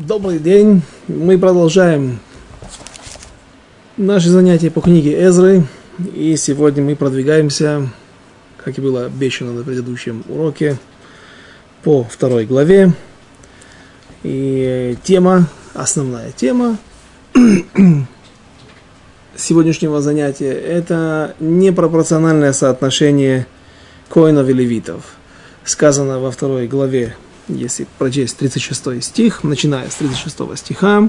Добрый день. Мы продолжаем наши занятия по книге Эзры. И сегодня мы продвигаемся, как и было обещано на предыдущем уроке, по второй главе. И тема, основная тема сегодняшнего занятия – это непропорциональное соотношение коинов и левитов. Сказано во второй главе если прочесть 36 стих, начиная с 36 стиха,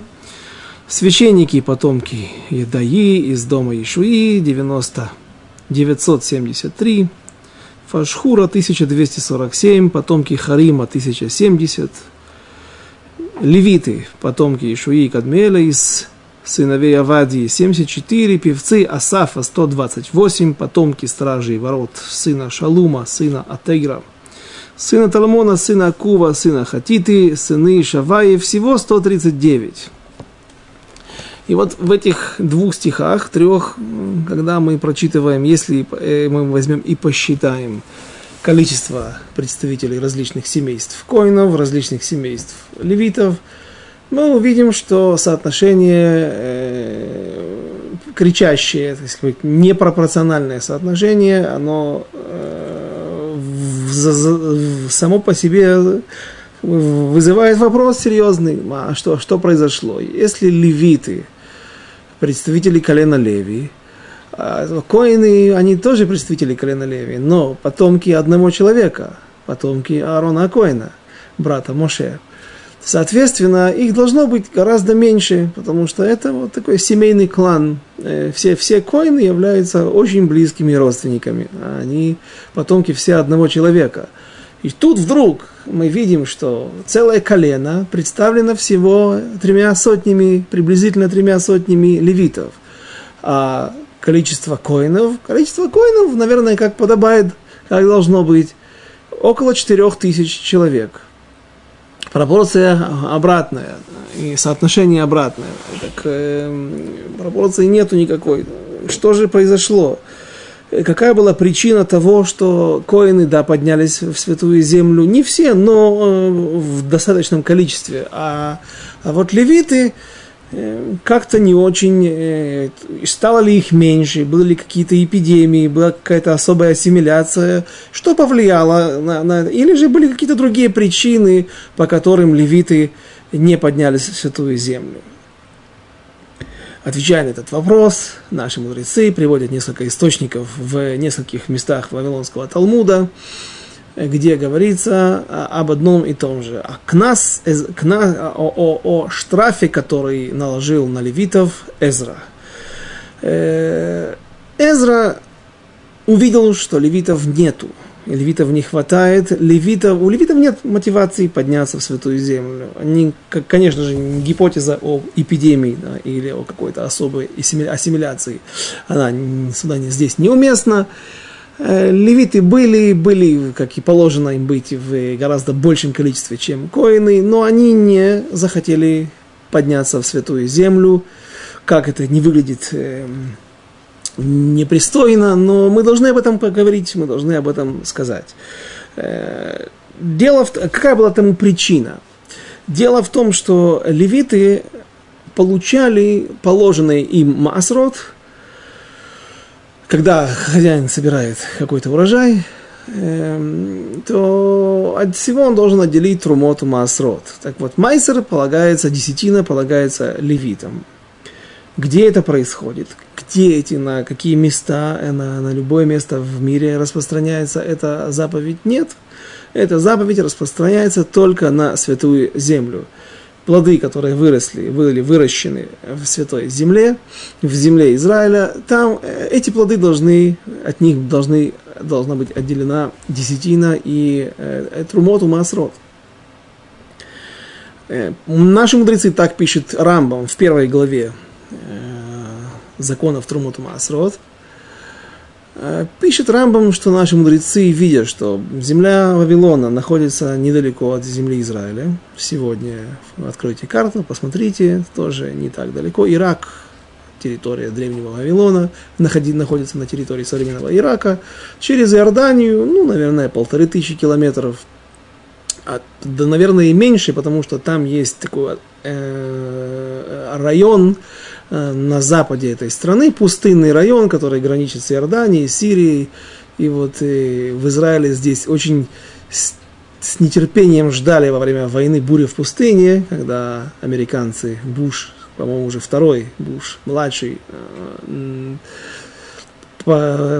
священники и потомки Едаи из дома Ишуи 90 973, Фашхура 1247, потомки Харима 1070, левиты, потомки Ишуи и Кадмеля из сыновей Авадии 74, певцы Асафа 128, потомки стражей ворот сына Шалума, сына Атегра сына Талмона, сына Акува, сына Хатиты, сыны Шаваи, всего 139. И вот в этих двух стихах, трех, когда мы прочитываем, если э, мы возьмем и посчитаем количество представителей различных семейств коинов, различных семейств левитов, мы увидим, что соотношение э, кричащее, так сказать, непропорциональное соотношение, оно э, само по себе вызывает вопрос серьезный, а что, что произошло? Если левиты, представители колена Леви, а, коины, они тоже представители колена Леви, но потомки одного человека, потомки Аарона Коина, брата Моше – Соответственно, их должно быть гораздо меньше, потому что это вот такой семейный клан. Э, все, все коины являются очень близкими родственниками. Они потомки все одного человека. И тут вдруг мы видим, что целое колено представлено всего тремя сотнями, приблизительно тремя сотнями левитов. А количество коинов, количество коинов, наверное, как подобает, как должно быть, около четырех тысяч человек – пропорция обратная и соотношение обратное. Так, э, пропорции нету никакой. Что же произошло? Какая была причина того, что коины, да, поднялись в святую землю? Не все, но э, в достаточном количестве. А, а вот левиты, Э, как-то не очень, э, стало ли их меньше, были ли какие-то эпидемии, была какая-то особая ассимиляция, что повлияло на, на или же были какие-то другие причины, по которым левиты не поднялись в святую землю. Отвечая на этот вопрос, наши мудрецы приводят несколько источников в нескольких местах Вавилонского Талмуда, где говорится об одном и том же. А кнас, кнас, о, о, о штрафе, который наложил на левитов Эзра. Э, Эзра увидел, что левитов нету. Левитов не хватает. Левитов, у левитов нет мотивации подняться в Святую Землю. Они, конечно же, гипотеза о эпидемии да, или о какой-то особой ассимиляции, она сюда не, здесь неуместна. Левиты были, были, как и положено им быть, в гораздо большем количестве, чем коины, но они не захотели подняться в святую землю. Как это не выглядит э, непристойно, но мы должны об этом поговорить, мы должны об этом сказать. Э, дело в какая была тому причина? Дело в том, что левиты получали положенный им масрот – когда хозяин собирает какой-то урожай, эм, то от всего он должен отделить трумот маасрот. Так вот, майсер полагается, десятина полагается левитам. Где это происходит? Где эти, на какие места, на, на любое место в мире распространяется эта заповедь? Нет. Эта заповедь распространяется только на святую землю плоды, которые выросли, были выращены в святой земле, в земле Израиля, там э, эти плоды должны, от них должны, должна быть отделена десятина и э, трумоту масрот. Э, наши мудрецы так пишут Рамбам в первой главе э, законов Трумоту Масрот – пишет Рамбам, что наши мудрецы видят, что земля Вавилона находится недалеко от земли Израиля. Сегодня откройте карту, посмотрите, тоже не так далеко. Ирак, территория древнего Вавилона, находится на территории современного Ирака. Через Иорданию, ну, наверное, полторы тысячи километров. а, да, наверное, и меньше, потому что там есть такой э, район э, на западе этой страны, пустынный район, который граничит с Иорданией, Сирией. И вот э, в Израиле здесь очень с, с нетерпением ждали во время войны бури в пустыне, когда американцы, Буш, по-моему, уже второй Буш, младший, э,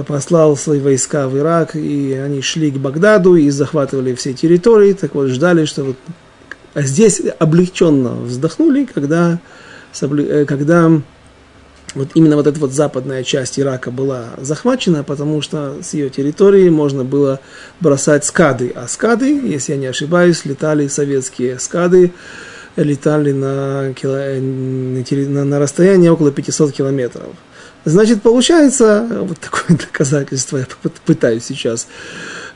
послал свои войска в Ирак, и они шли к Багдаду и захватывали все территории, так вот ждали, что вот а здесь облегченно вздохнули, когда, э, когда вот именно вот эта вот западная часть Ирака была захвачена, потому что с ее территории можно было бросать скады. А скады, если я не ошибаюсь, летали советские скады, летали на, кило, на, на расстояние около 500 километров. Значит, получается, вот такое доказательство я пытаюсь сейчас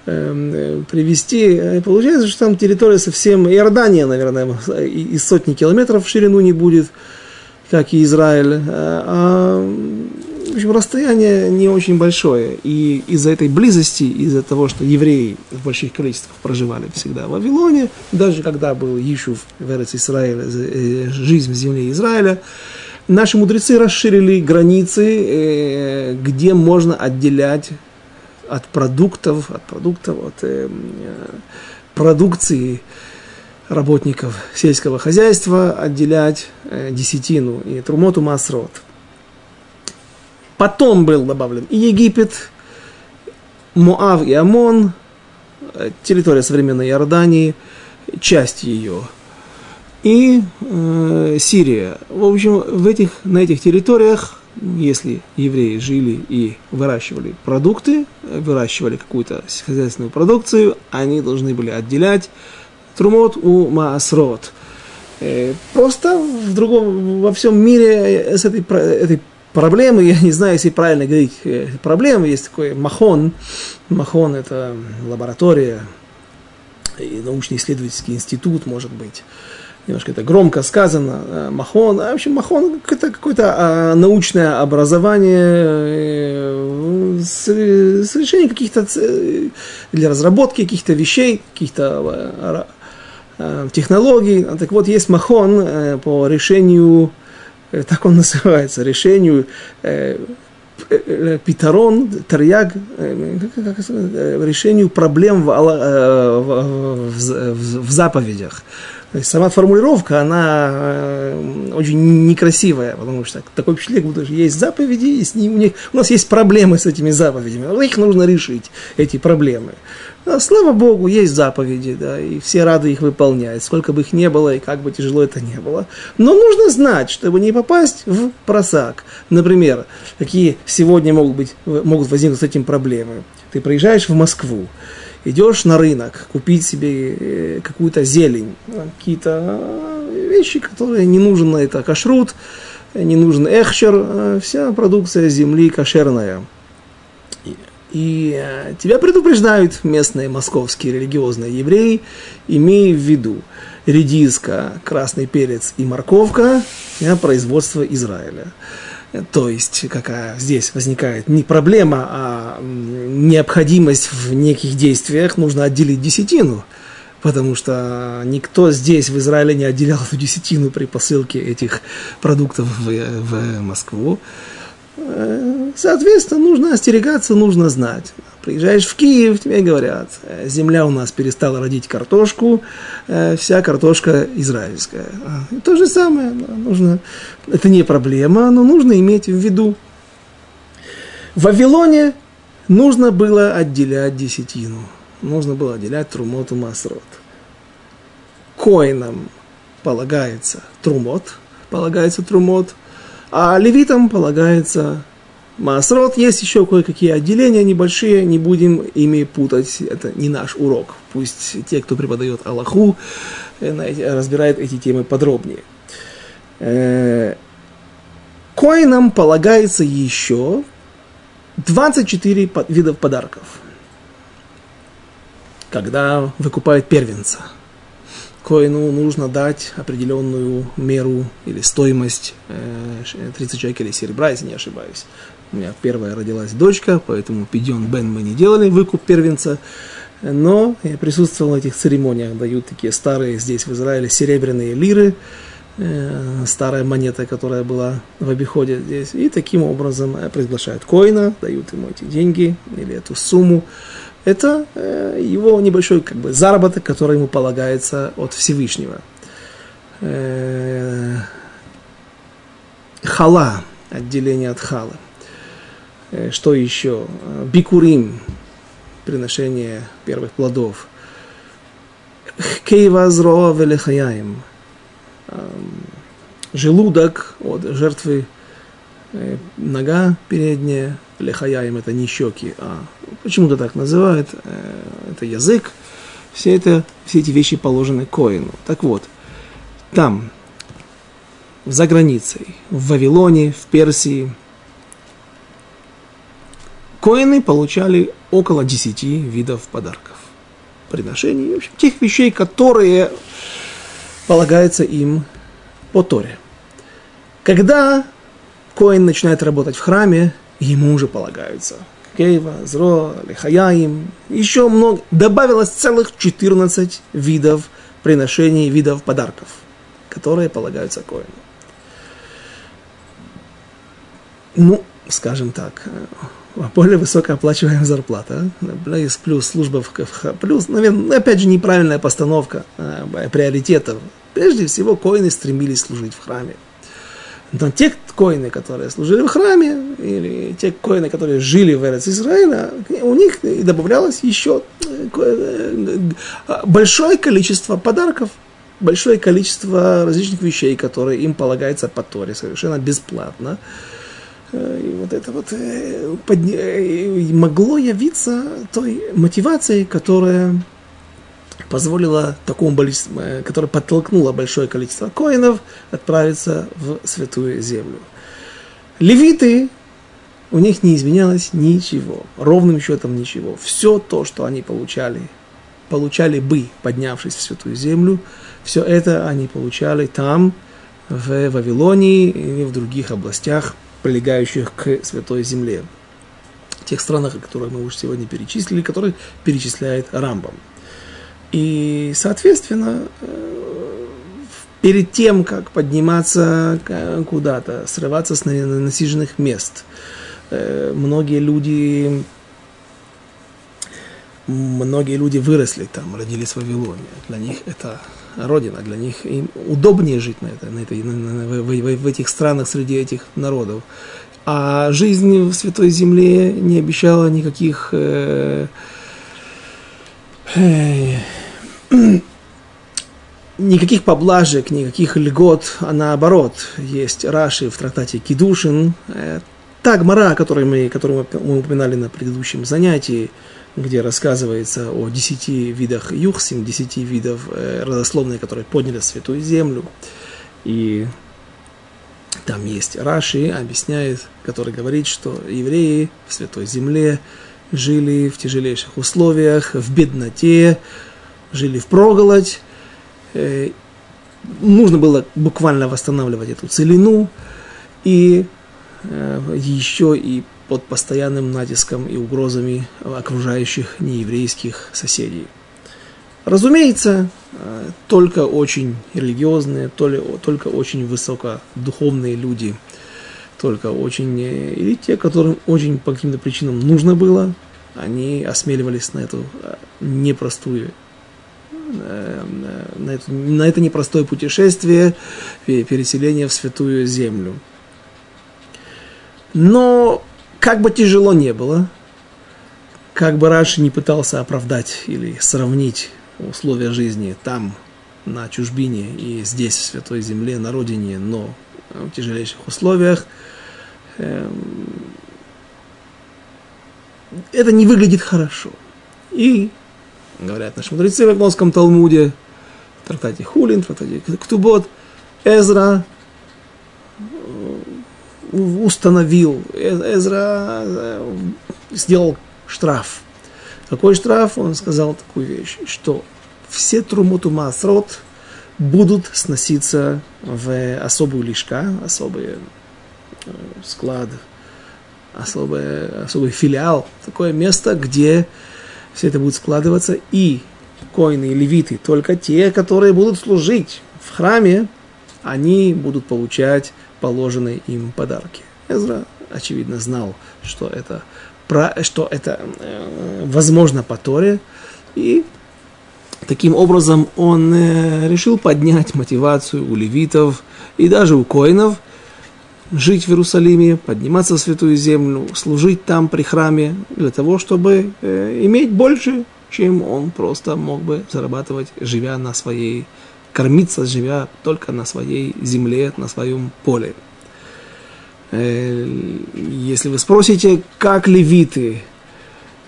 э, привести, получается, что там территория совсем, Иордания, наверное, из сотни километров в ширину не будет, как и Израиль, э, а, в общем, расстояние не очень большое, и из-за этой близости, из-за того, что евреи в больших количествах проживали всегда в Вавилоне, даже когда был Ишув в Эрец Израиля, э, жизнь в земле Израиля, наши мудрецы расширили границы, э, где можно отделять от продуктов, от продуктов, от э, продукции работников сельского хозяйства отделять э, десятину и трумоту масрот. Потом был добавлен и Египет, Моав и Амон, территория современной Иордании, часть ее – и э, Сирия. В общем, в этих, на этих территориях, если евреи жили и выращивали продукты, выращивали какую-то хозяйственную продукцию, они должны были отделять трумот у маасрот. Э, просто в другом, во всем мире с этой, этой проблемы, я не знаю, если правильно говорить э, проблемы, есть такой махон. Махон – это лаборатория, и научно-исследовательский институт, может быть немножко это громко сказано, э, махон, а в общем махон это какое-то а, научное образование с, с решением каких-то для разработки каких-то вещей, каких-то технологий. Так вот, есть махон по решению, так он называется, решению Питарон, Тарьяг, решению проблем в, в, в, в заповедях. То есть сама формулировка, она э, очень некрасивая, потому что такое впечатление, будто есть заповеди, и с ним, у, них, у нас есть проблемы с этими заповедями, их нужно решить, эти проблемы. А, слава Богу, есть заповеди, да, и все рады их выполнять, сколько бы их не было и как бы тяжело это не было. Но нужно знать, чтобы не попасть в просак. Например, какие сегодня могут, быть, могут возникнуть с этим проблемы. Ты приезжаешь в Москву, идешь на рынок купить себе э, какую-то зелень, какие-то э, вещи, которые не нужен это кашрут, не нужен эхчер, вся продукция земли кошерная. И э, тебя предупреждают местные московские религиозные евреи, имея в виду редиска, красный перец и морковка – производство Израиля. То есть, какая здесь возникает не проблема, а необходимость в неких действиях, нужно отделить десятину. Потому что никто здесь, в Израиле, не отделял эту десятину при посылке этих продуктов в, в Москву. Э, соответственно, нужно остерегаться, нужно знать. Приезжаешь в Киев, тебе говорят, «Э, земля у нас перестала родить картошку, э, вся картошка израильская. И то же самое, нужно, это не проблема, но нужно иметь в виду. В Вавилоне нужно было отделять десятину, нужно было отделять трумоту масрот. Коинам полагается трумот, полагается трумот – а левитам полагается Маасрот. Есть еще кое-какие отделения небольшие, не будем ими путать. Это не наш урок. Пусть те, кто преподает Аллаху, э, разбирают эти темы подробнее. Э, коинам полагается еще 24 видов подарков. Когда выкупают первенца – коину нужно дать определенную меру или стоимость 30 шекелей серебра, если не ошибаюсь. У меня первая родилась дочка, поэтому пидьон бен мы не делали, выкуп первенца. но я присутствовал на этих церемониях, дают такие старые здесь в Израиле серебряные лиры, э, старая монета, которая была в обиходе здесь, и таким образом э, приглашают коина, дают ему эти деньги или эту сумму. Это э, его небольшой как бы, заработок, который ему полагается от Всевышнего. Э, хала, отделение от халы. Э, что еще? Бикурим, приношение первых плодов. Кейвазро велихаяем. Желудок от жертвы э, нога передняя, лехаяем это не щеки, а почему-то так называют, э, это язык. Все, это, все эти вещи положены коину. Так вот, там, за границей, в Вавилоне, в Персии, коины получали около 10 видов подарков, приношений, в общем, тех вещей, которые полагаются им по Торе. Когда коин начинает работать в храме, ему уже полагаются Кейва, Зро, Лихаяим, еще много. Добавилось целых 14 видов приношений, видов подарков, которые полагаются коину. Ну, скажем так, более высокооплачиваемая зарплата, плюс, плюс служба в КФХ, плюс, наверное, опять же, неправильная постановка э, приоритетов. Прежде всего, коины стремились служить в храме. Но те коины, которые служили в храме, или те коины, которые жили в Эрец Израиля, у них и добавлялось еще э, э, большое количество подарков, большое количество различных вещей, которые им полагается по Торе совершенно бесплатно. И вот это вот э, э, могло явиться той мотивацией, которая позволила такому количеству, которая подтолкнула большое количество коинов отправиться в святую землю. Левиты, у них не изменялось ничего, ровным счетом ничего. Все то, что они получали, получали бы, поднявшись в святую землю, все это они получали там, в Вавилонии или в других областях – прилегающих к Святой Земле. Тех странах, которые мы уже сегодня перечислили, которые перечисляет Рамбам. И, соответственно, э, перед тем, как подниматься куда-то, срываться с насиженных мест, э, многие люди многие люди выросли там, родились в Вавилоне. Для них это родина, для них им удобнее жить на, это, на этой, на, на, в, в, в этих странах среди этих народов. А жизнь в Святой Земле не обещала никаких э, э, никаких поблажек, никаких льгот, а наоборот, есть Раши в трактате Кидушин, э, та гмара, которую мы, которую мы упоминали на предыдущем занятии, где рассказывается о десяти видах юхсим, десяти видов э, родословной, которые подняли святую землю. И там есть Раши, объясняет, который говорит, что евреи в святой земле жили в тяжелейших условиях, в бедноте, жили в проголодь. Э, нужно было буквально восстанавливать эту целину. И э, еще и под постоянным натиском и угрозами окружающих нееврейских соседей. Разумеется, э, только очень религиозные, только очень высокодуховные люди, только очень, э, или те, которым очень по каким-то причинам нужно было, они осмеливались на эту э, непростую на это, на это непростое путешествие, переселение в святую землю. Но как бы тяжело не было, как бы Раши не пытался оправдать или сравнить условия жизни там, на чужбине и здесь, в Святой Земле, на родине, но в тяжелейших условиях, эм, это не выглядит хорошо. И, говорят наши мудрецы в Агносском Талмуде, в трактате Хулин, в трактате Ктубот, Эзра установил, Эзра э, сделал штраф. Какой штраф? Он сказал такую вещь, что все масрот будут сноситься в особую лишка, особый э, склад, особый, особый филиал, такое место, где все это будет складываться, и коины и левиты, только те, которые будут служить в храме, они будут получать положенные им подарки. Эзра, очевидно, знал, что это, про, что это э, возможно по Торе, и таким образом он э, решил поднять мотивацию у левитов и даже у коинов жить в Иерусалиме, подниматься в Святую Землю, служить там при храме, для того, чтобы э, иметь больше, чем он просто мог бы зарабатывать, живя на своей, кормиться, живя только на своей земле, на своем поле. Э, если вы спросите, как левиты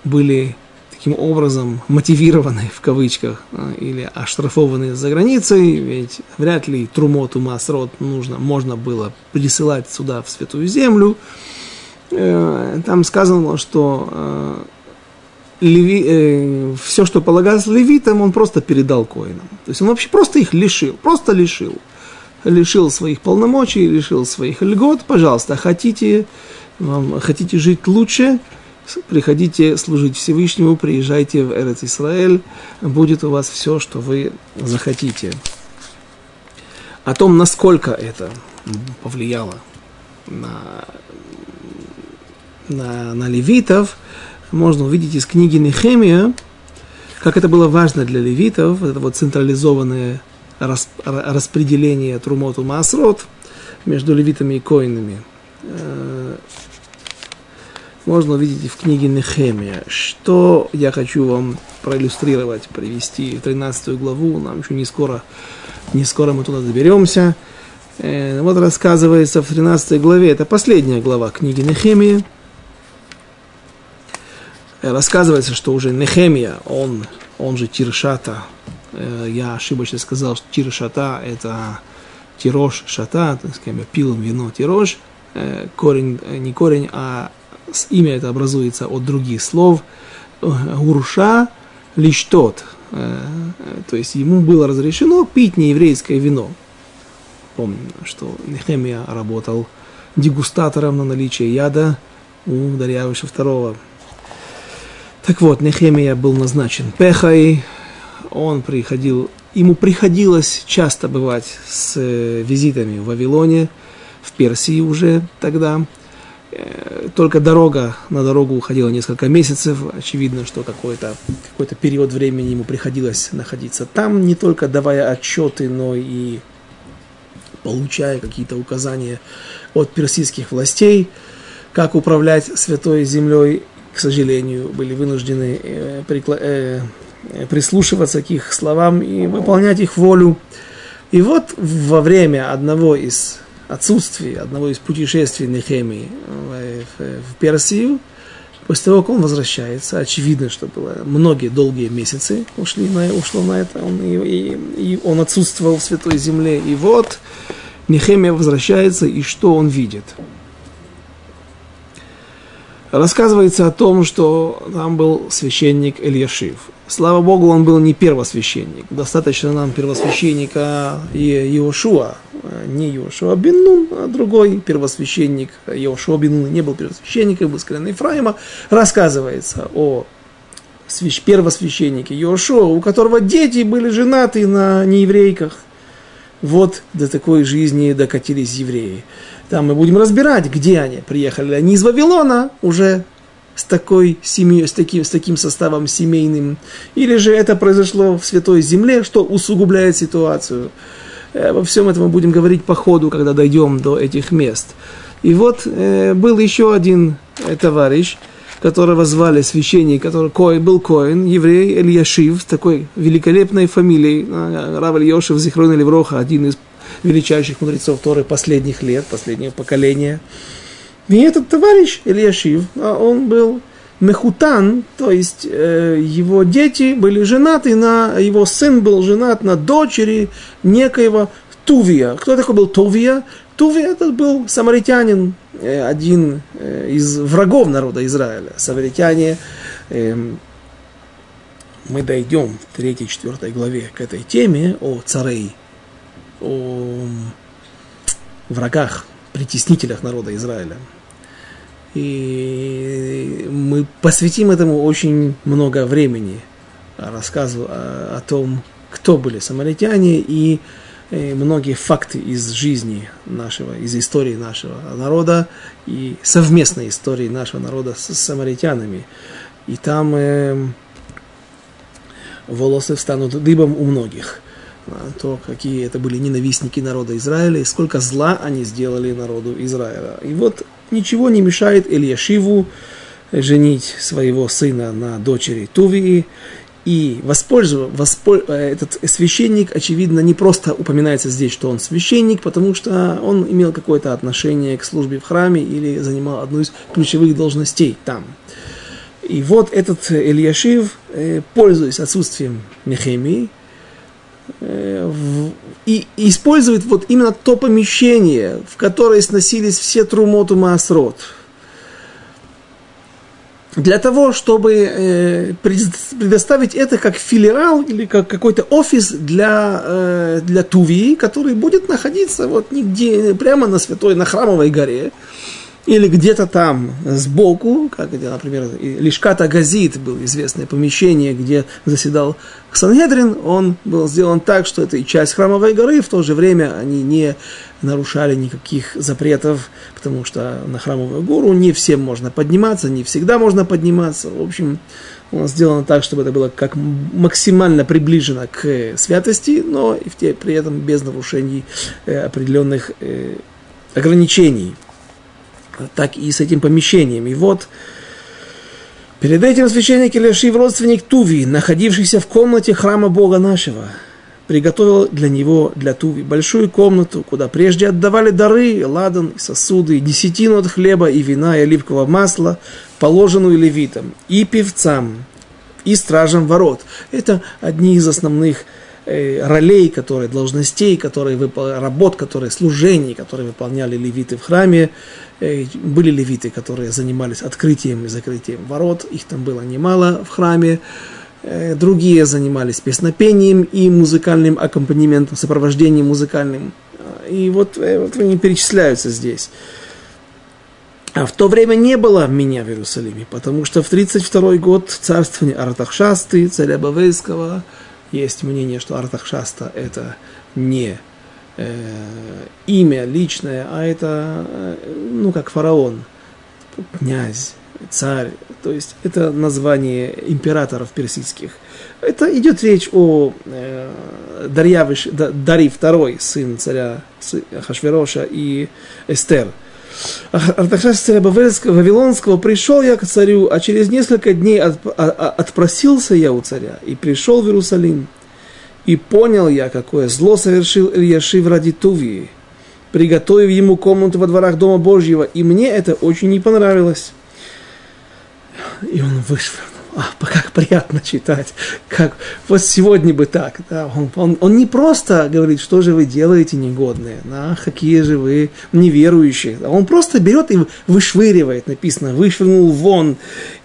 были таким образом мотивированы, в кавычках, а, или оштрафованы за границей, ведь вряд ли Трумоту Масрот нужно, можно было присылать сюда, в Святую Землю. Э, там сказано, что э, леви, э, все, что полагалось левитам, он просто передал коинам. То есть он вообще просто их лишил, просто лишил. Лишил своих полномочий, лишил своих льгот. Пожалуйста, хотите, вам, хотите жить лучше – приходите служить Всевышнему, приезжайте в Эрец Исраэль, будет у вас все, что вы захотите. О том, насколько это повлияло на, на, на левитов, можно увидеть из книги Нехемия, как это было важно для левитов, это вот централизованное распределение Трумоту Маасрот между левитами и коинами э, можно увидеть в книге Нехемия. Что я хочу вам проиллюстрировать, привести 13 главу, нам еще не скоро, не скоро мы туда доберемся. Э, вот рассказывается в 13 главе, это последняя глава книги Нехемии. Э, рассказывается, что уже Нехемия, он, он же Тиршата, э, я ошибочно сказал, что Тиршата это тирош шата, как бы пил вино тирош, корень, не корень, а имя это образуется от других слов. Уруша лишь тот. Э, то есть ему было разрешено пить нееврейское вино. Помним, что Нехемия работал дегустатором на наличие яда у Дарьявыша II. Так вот, Нехемия был назначен Пехой, он приходил, ему приходилось часто бывать с э, визитами в Вавилоне, в Персии уже тогда, Э, только дорога, на дорогу уходила несколько месяцев. Очевидно, что какой-то какой период времени ему приходилось находиться там, не только давая отчеты, но и получая какие-то указания от персидских властей, как управлять святой землей, к сожалению, были вынуждены э, э, прислушиваться к их словам и выполнять их волю. И вот во время одного из отсутствии одного из путешествий Нехемии в, в Персию, после того, как он возвращается, очевидно, что было многие долгие месяцы ушли на, ушло на это, он, и, и, и он отсутствовал в Святой Земле, и вот Нехемия возвращается, и что он видит? Рассказывается о том, что там был священник Ильяшив. Слава Богу, он был не первосвященник. Достаточно нам первосвященника Иошуа, не Иошуа Беннун, а другой первосвященник Иошуа Беннун не был первосвященником, был с колена Ефраима. Рассказывается о первосвященнике Иошуа, у которого дети были женаты на нееврейках. Вот до такой жизни докатились евреи. Там мы будем разбирать, где они. Приехали они из Вавилона уже с такой семьей, с таким, с таким составом семейным, или же это произошло в Святой Земле, что усугубляет ситуацию. Э, во всем этом мы будем говорить по ходу, когда дойдем до этих мест. И вот э, был еще один э, товарищ, которого звали священник, который Кой, был Коин, еврей Ильяшив, с такой великолепной фамилией, э, Рав Ильешев Зихрон Левроха, один из величайших мудрецов Торы последних лет, последнего поколения. И этот товарищ Ильяшив, а он был Мехутан, то есть э, его дети были женаты на, его сын был женат на дочери некоего Тувия. Кто такой был Тувия? Тувия этот был самаритянин, э, один э, из врагов народа Израиля. Самаритяне, э, мы дойдем в 3-4 главе к этой теме о царей, о врагах, притеснителях народа Израиля. И мы посвятим этому очень много времени рассказу о, о том, кто были самаритяне и э, многие факты из жизни нашего, из истории нашего народа и совместной истории нашего народа с самаритянами. И там э, волосы встанут дыбом у многих. То, какие это были ненавистники народа Израиля, и сколько зла они сделали народу Израиля. И вот ничего не мешает Ильяшиву женить своего сына на дочери Тувии, и воспользовав, восполь, э, этот священник, очевидно, не просто упоминается здесь, что он священник, потому что он имел какое-то отношение к службе в храме или занимал одну из ключевых должностей там. И вот этот Ильяшив, э, пользуясь отсутствием Нехемии, и использует вот именно то помещение, в которое сносились все трумоту Маасрот – для того, чтобы э, предоставить это как филиал или как какой-то офис для, э, для Туви, который будет находиться вот нигде, прямо на Святой, на Храмовой горе, или где-то там сбоку, как, например, Лишката Газит был известное помещение, где заседал Сангедрин, он был сделан так, что это и часть храмовой горы, в то же время они не нарушали никаких запретов, потому что на храмовую гору не всем можно подниматься, не всегда можно подниматься. В общем, он сделан так, чтобы это было как максимально приближено к святости, но и в те, при этом без нарушений э, определенных э, ограничений так и с этим помещением. И вот перед этим священник Илешив, родственник Туви, находившийся в комнате храма Бога нашего, приготовил для него, для Туви, большую комнату, куда прежде отдавали дары, ладан, сосуды, десятину от хлеба и вина и оливкового масла, положенную левитам, и певцам, и стражам ворот. Это одни из основных ролей, которые, должностей, которые, работ, которые, служений, которые выполняли левиты в храме. Э, были левиты, которые занимались открытием и закрытием ворот, их там было немало в храме. Э, другие занимались песнопением и музыкальным аккомпанементом, сопровождением музыкальным. И вот, э, вот они перечисляются здесь. А в то время не было меня в Иерусалиме, потому что в 32 год царствования Артахшасты, царя Бавейского, есть мнение, что Артахшаста это не э, имя личное, а это, э, ну, как фараон, князь, царь, то есть это название императоров персидских. Это идет речь о э, Дарьявиш, Дарий II, сын царя Хашвероша и Эстер. Артакшас царя Вавилонского, пришел я к царю, а через несколько дней а, а, отпросился я у царя и пришел в Иерусалим. И понял я, какое зло совершил Ильяшив ради Тувии, приготовив ему комнату во дворах Дома Божьего, и мне это очень не понравилось. И он вышвырнул. А, как приятно читать. Как, вот сегодня бы так. Да, он, он, он не просто говорит, что же вы делаете негодные, да, какие же вы неверующие. Он просто берет и вышвыривает, написано, вышвырнул вон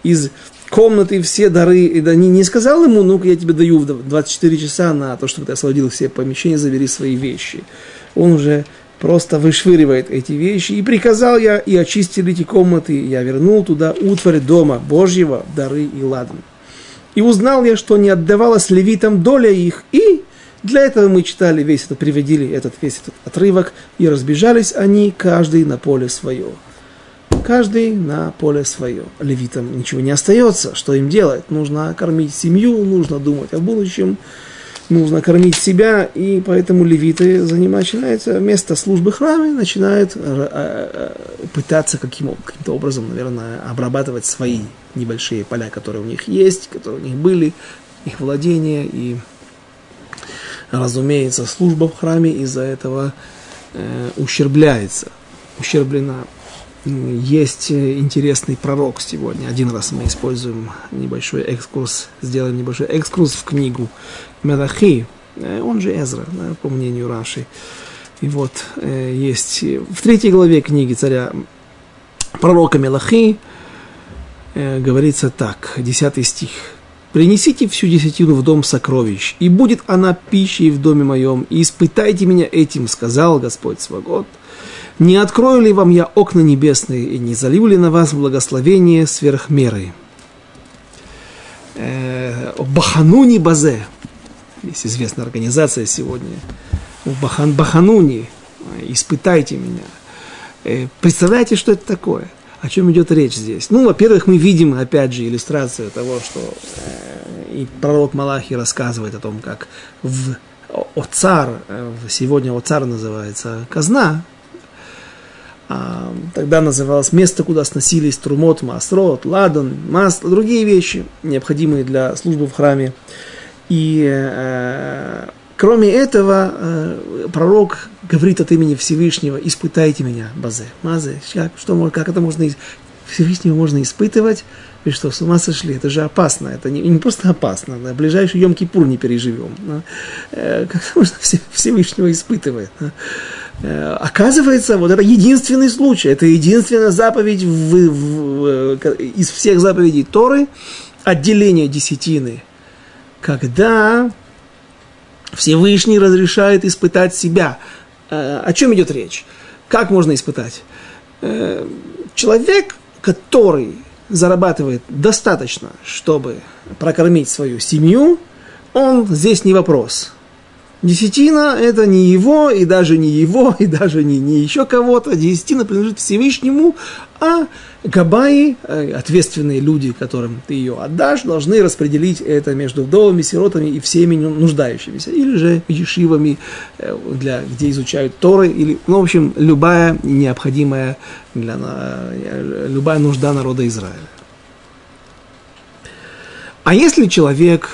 из комнаты, все дары, и да, не, не сказал ему, ну-ка я тебе даю 24 часа на то, чтобы ты освободил все помещения, забери свои вещи. Он уже просто вышвыривает эти вещи. И приказал я, и очистили эти комнаты, я вернул туда утварь дома Божьего, дары и ладан. И узнал я, что не отдавалась левитам доля их, и для этого мы читали весь этот, приводили этот весь этот отрывок, и разбежались они, каждый на поле свое каждый на поле свое. Левитам ничего не остается, что им делать? Нужно кормить семью, нужно думать о будущем, нужно кормить себя, и поэтому левиты начинают вместо службы в храме, начинают э, э, пытаться каким, каким-то образом, наверное, обрабатывать свои небольшие поля, которые у них есть, которые у них были, их владения, и, разумеется, служба в храме из-за этого э, ущербляется, ущерблена. Есть э, интересный пророк сегодня. Один раз мы используем небольшой экскурс, сделаем небольшой экскурс в книгу Мелахи, э, он же Эзра, по мнению Раши. И вот э, есть в третьей главе книги царя пророка Мелахи говорится так, десятый стих. «Принесите всю десятину в дом сокровищ, и будет она пищей в доме моем, и испытайте меня этим, сказал Господь Свагот, Не открою ли вам я окна небесные и не залью ли на вас благословение сверх меры? Э, Бахануни Базе. Есть известная организация сегодня. Бахан, Бахануни. Испытайте меня. Э, представляете, что это такое? О чем идет речь здесь? Ну, во-первых, мы видим, опять же, иллюстрацию того, что э, и пророк Малахи рассказывает о том, как в Оцар, сегодня Оцар называется казна, а, тогда называлось место, куда сносились трумот, масрот, ладан, масло, другие вещи, необходимые для службы в храме. И э, кроме этого, э, пророк говорит от имени Всевышнего, испытайте меня, Базе. Мазе, как, что, как это можно, Всевышнего можно испытывать? Вы что, с ума сошли? Это же опасно. Это не, не просто опасно. На ближайший Йом-Кипур не переживем. Но, э, как можно Всевышнего испытывать? Но, Э, оказывается, вот это единственный случай, это единственная заповедь в, в, в, из всех заповедей Торы, отделение десятины, когда Всевышний разрешает испытать себя. Э, о чем идет речь? Как можно испытать? Э, человек, который зарабатывает достаточно, чтобы прокормить свою семью, он здесь не вопрос – Десятина – это не его, и даже не его, и даже не, не еще кого-то. Десятина принадлежит Всевышнему, а габаи, э, ответственные люди, которым ты ее отдашь, должны распределить это между вдовами, сиротами и всеми нуждающимися. Или же ешивами, э, для, где изучают Торы, или, ну, в общем, любая необходимая, для, э, любая нужда народа Израиля. А если человек,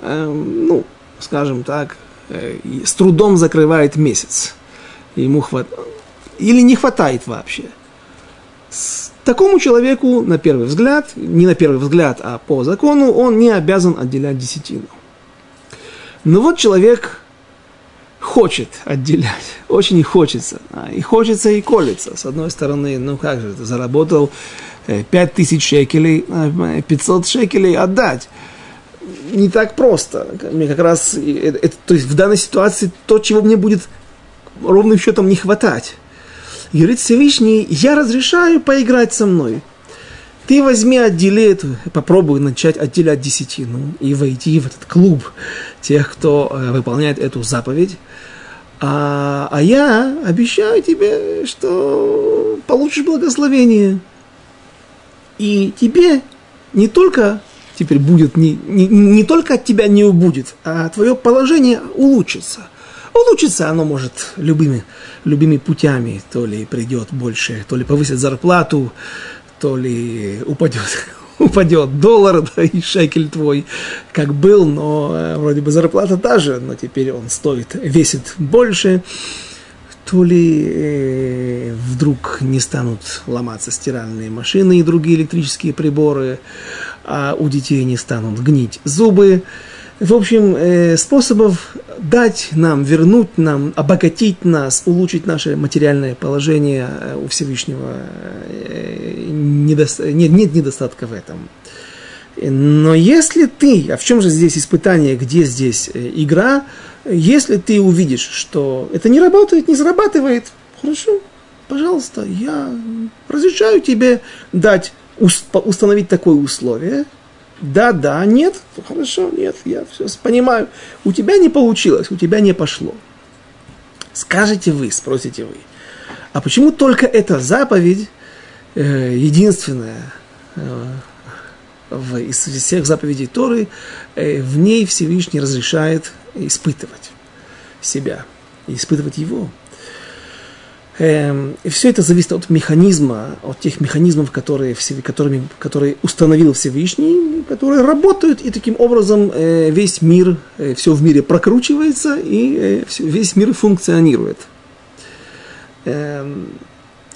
ну, скажем так, с трудом закрывает месяц. Ему хват... Или не хватает вообще. Такому человеку, на первый взгляд, не на первый взгляд, а по закону, он не обязан отделять десятину. Но вот человек хочет отделять, очень хочется. А, и хочется, и колется. С одной стороны, ну как же, ты заработал 5000 э, шекелей, 500 э, шекелей отдать не так просто. Мне как раз, это, то есть в данной ситуации то, чего мне будет ровным счетом не хватать. Говорит Всевышний, я разрешаю поиграть со мной. Ты возьми, отдели эту, попробуй начать отделять десятину и войти в этот клуб тех, кто э, выполняет эту заповедь. А, а я обещаю тебе, что получишь благословение. И тебе не только теперь будет не, не, не только от тебя не убудет, а твое положение улучшится. Улучшится оно может любыми, любыми путями. То ли придет больше, то ли повысит зарплату, то ли упадет, упадет доллар да, и шекель твой, как был, но э, вроде бы зарплата та же, но теперь он стоит, весит больше то ли э, вдруг не станут ломаться стиральные машины и другие электрические приборы, а у детей не станут гнить зубы. В общем, э, способов дать нам, вернуть нам, обогатить нас, улучшить наше материальное положение э, у Всевышнего э, нет, нет недостатка в этом. Но если ты, а в чем же здесь испытание, где здесь игра, если ты увидишь, что это не работает, не зарабатывает, хорошо, пожалуйста, я разрешаю тебе дать, установить такое условие. Да, да, нет, хорошо, нет, я все понимаю. У тебя не получилось, у тебя не пошло. Скажете вы, спросите вы, а почему только эта заповедь э, единственная э, в, из всех заповедей Торы, э, в ней Всевышний разрешает испытывать себя, испытывать его. Эм, и все это зависит от механизма, от тех механизмов, которые, которыми, которые установил Всевышний, которые работают, и таким образом э, весь мир, э, все в мире прокручивается, и весь мир функционирует. Эм,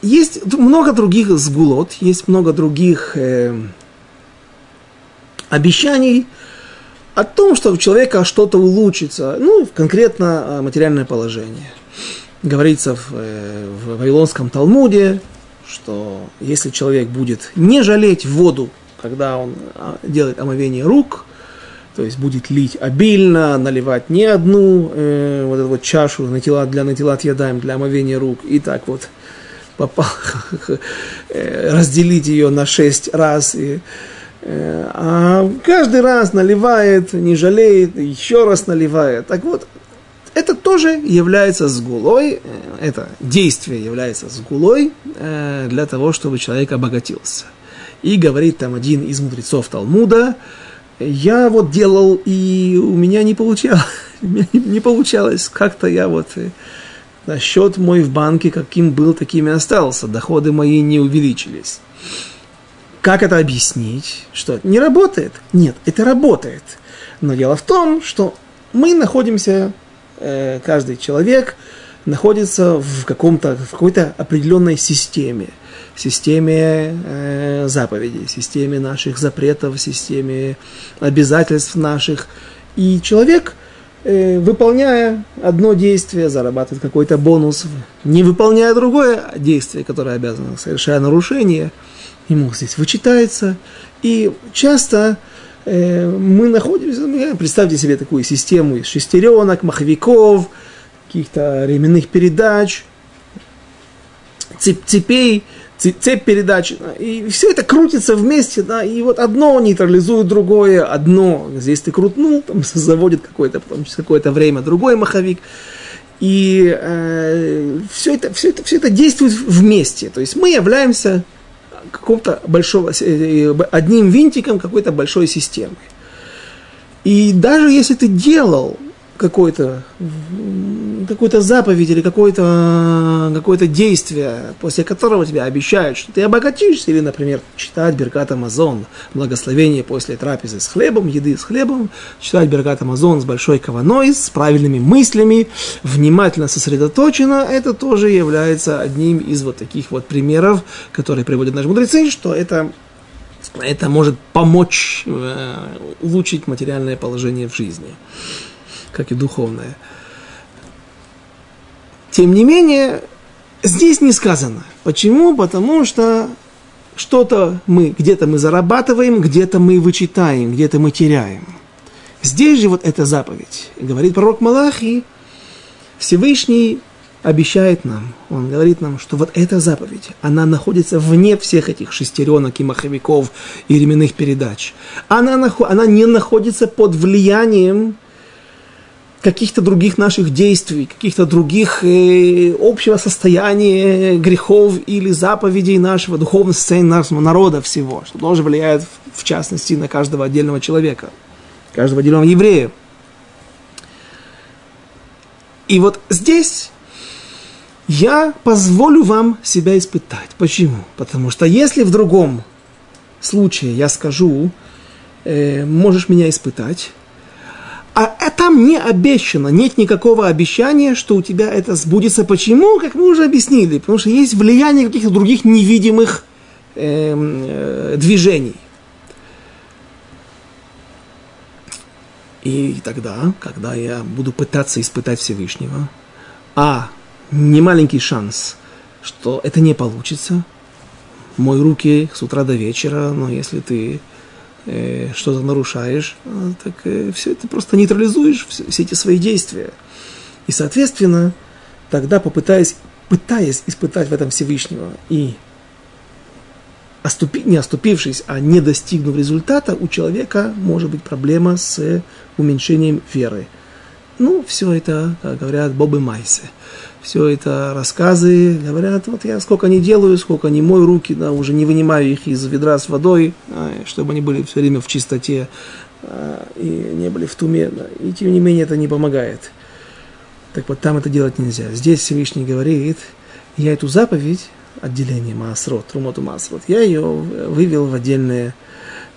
есть много других сгулот, есть много других обещаний, о том, что у человека что-то улучшится, ну, конкретно материальное положение. Говорится в, э, в Вавилонском Талмуде, что если человек будет не жалеть воду, когда он а, делает омовение рук, то есть будет лить обильно, наливать не одну э, вот эту вот чашу на тела, для натилат ядаем, для омовения рук, и так вот попал, э, разделить ее на шесть раз, и, э, а каждый раз наливает, не жалеет, еще раз наливает. Так вот, это тоже является сгулой, э, это действие является сгулой для того, чтобы человек обогатился. И говорит там один из мудрецов Талмуда, я вот делал, и у меня не получалось, не получалось, как-то я вот, э, счет мой в банке каким был, таким и остался, доходы мои не увеличились. Как это объяснить? Что не работает? Нет, это работает. Но дело в том, что мы находимся, э, каждый человек находится в, каком-то, в какой-то определенной системе – системе э, заповедей, системе наших запретов, системе обязательств наших. И человек, э, выполняя одно действие, зарабатывает какой-то бонус, не выполняя другое действие, которое обязано, совершая нарушение, ему здесь вычитается. И часто мы находимся, представьте себе такую систему из шестеренок, маховиков, каких-то ременных передач, цепей, цепь передач, и все это крутится вместе, да, и вот одно нейтрализует другое, одно, здесь ты крутнул, там заводит какое-то, потом через какое-то время другой маховик, и э, все, это, все, это, все это действует вместе, то есть мы являемся какого-то большого, э, одним винтиком какой-то большой системы. И даже если ты делал какой-то какую-то заповедь или какое-то какое действие, после которого тебя обещают, что ты обогатишься, или, например, читать Беркат Амазон, благословение после трапезы с хлебом, еды с хлебом, читать Беркат Амазон с большой каваной, с правильными мыслями, внимательно сосредоточено, это тоже является одним из вот таких вот примеров, которые приводят наши мудрецы, что это это может помочь э, улучшить материальное положение в жизни, как и духовное. Тем не менее, здесь не сказано. Почему? Потому что что-то мы, где-то мы зарабатываем, где-то мы вычитаем, где-то мы теряем. Здесь же вот эта заповедь. Говорит пророк Малахи, Всевышний обещает нам, он говорит нам, что вот эта заповедь, она находится вне всех этих шестеренок и маховиков и ременных передач. Она, она не находится под влиянием каких-то других наших действий, каких-то других э, общего состояния грехов или заповедей нашего духовного состояния нашего народа всего, что тоже влияет в частности на каждого отдельного человека, каждого отдельного еврея. И вот здесь я позволю вам себя испытать. Почему? Потому что если в другом случае я скажу, э, можешь меня испытать, а, а там не обещано, нет никакого обещания, что у тебя это сбудется. Почему? Как мы уже объяснили. Потому что есть влияние каких-то других невидимых э, э, движений. И тогда, когда я буду пытаться испытать Всевышнего, а не маленький шанс, что это не получится, мой руки с утра до вечера, но если ты что-то нарушаешь, а, так э, все это просто нейтрализуешь, все, все эти свои действия. И, соответственно, тогда попытаясь, пытаясь испытать в этом Всевышнего и оступи, не оступившись, а не достигнув результата, у человека может быть проблема с уменьшением веры. Ну, все это, как говорят, Бобы Майсе все это рассказы, говорят, вот я сколько не делаю, сколько не мою руки, да, уже не вынимаю их из ведра с водой, а, чтобы они были все время в чистоте а, и не были в туме, да, и тем не менее это не помогает. Так вот, там это делать нельзя. Здесь Всевышний говорит, я эту заповедь, отделение Маасрот, Трумоту Маасрот, я ее вывел в отдельное,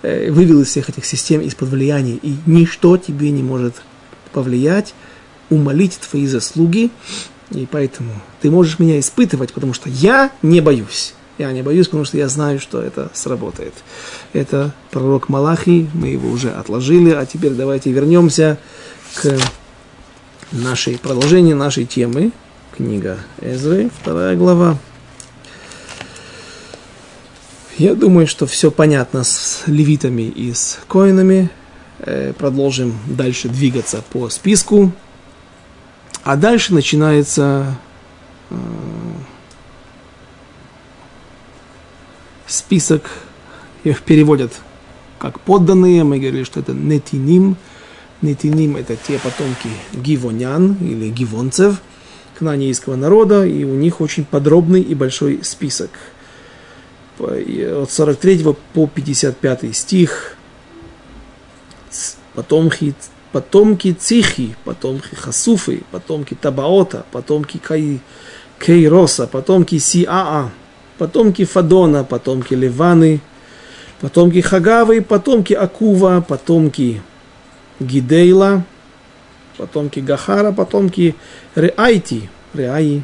э, вывел из всех этих систем из-под влияния, и ничто тебе не может повлиять, умолить твои заслуги, и поэтому ты можешь меня испытывать, потому что я не боюсь. Я не боюсь, потому что я знаю, что это сработает. Это пророк Малахи, мы его уже отложили, а теперь давайте вернемся к нашей продолжению нашей темы. Книга Эзры, вторая глава. Я думаю, что все понятно с левитами и с коинами. э, продолжим дальше двигаться по списку. А дальше начинается э, список, их переводят как подданные, мы говорили, что это нетиним. Нетиним – это те потомки гивонян или гивонцев, кнанейского народа, и у них очень подробный и большой список. От 43 по 55 стих. Потомки, потомки Цихи, потомки Хасуфы, потомки Табаота, потомки Кай, Кейроса, потомки Сиаа, потомки Фадона, потомки Ливаны, потомки Хагавы, потомки Акува, потомки Гидейла, потомки Гахара, потомки Реайти, Реаи,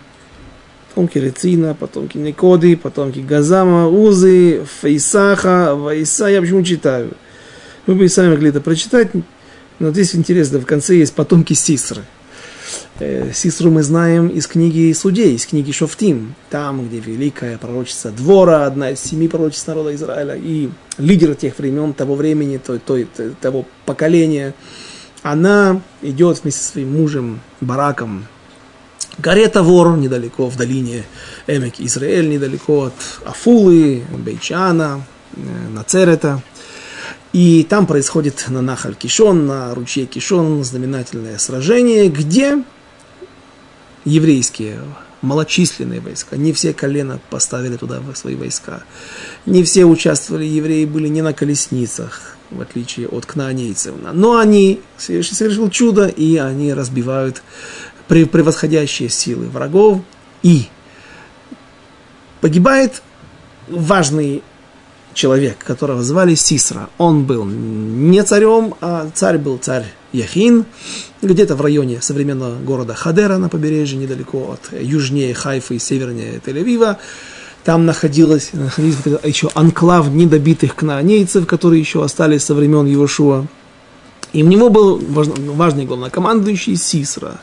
потомки Рецина, потомки Никоды, потомки Газама, Узы, Фейсаха, Вайса. Я почему читаю? Вы бы и сами могли это прочитать, но здесь интересно, в конце есть потомки Сисры. Э, Сисру мы знаем из книги Судей, из книги Шофтим, там, где великая пророчица Двора, одна из семи пророчеств народа Израиля, и лидер тех времен, того времени, той, той, того поколения, она идет вместе со своим мужем Бараком горе Тавор, недалеко в долине Эмек Израиль, недалеко от Афулы, Бейчана, э, Нацерета. И там происходит на Нахаль Кишон, на ручье Кишон, знаменательное сражение, где еврейские малочисленные войска, не все колена поставили туда свои войска, не все участвовали, евреи были не на колесницах, в отличие от кнаанейцев, но они совершил чудо, и они разбивают превосходящие силы врагов, и погибает важный человек, которого звали Сисра. Он был не царем, а царь был царь Яхин, где-то в районе современного города Хадера на побережье, недалеко от южнее Хайфы и севернее Тель-Авива. Там находилось, находились еще анклав недобитых кнаанейцев, которые еще остались со времен Иошуа. И у него был важный главнокомандующий Сисра.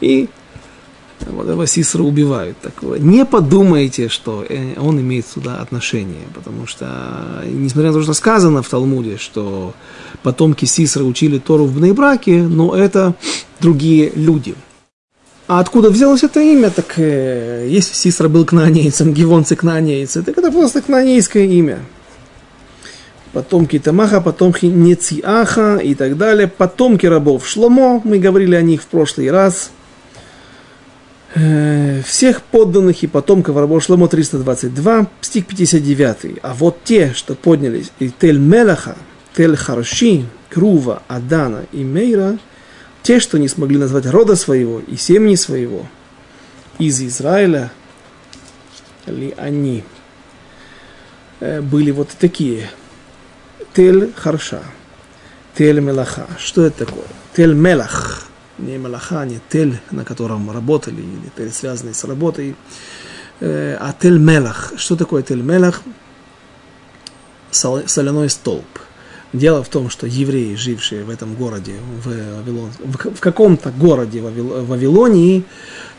И вот этого Сисра убивают такого. Не подумайте, что э, он имеет сюда отношение, потому что, несмотря на то, что сказано в Талмуде, что потомки Сисра учили Тору в Бнейбраке, но это другие люди. А откуда взялось это имя? Так э, если Сисра был кнаанейцем, гивонцы кнаанейцы, так это просто кнаанейское имя. Потомки Тамаха, потомки Нециаха и так далее. Потомки рабов Шломо, мы говорили о них в прошлый раз – Э, всех подданных и потомков рабов Шломо 322, стих 59. А вот те, что поднялись и Тель Мелаха, Тель Харши, Крува, Адана и Мейра, те, что не смогли назвать рода своего и семьи своего, из Израиля, ли они, э, были вот такие. Тель Харша, Тель Мелаха. Что это такое? Тель Мелах не Малаха, не Тель, на котором работали, или Тель, связанный с работой, э, а Тель Мелах. Что такое Тель Мелах? Соляной столб. Дело в том, что евреи, жившие в этом городе, в, Вавилон, в, каком-то городе в Вавилонии,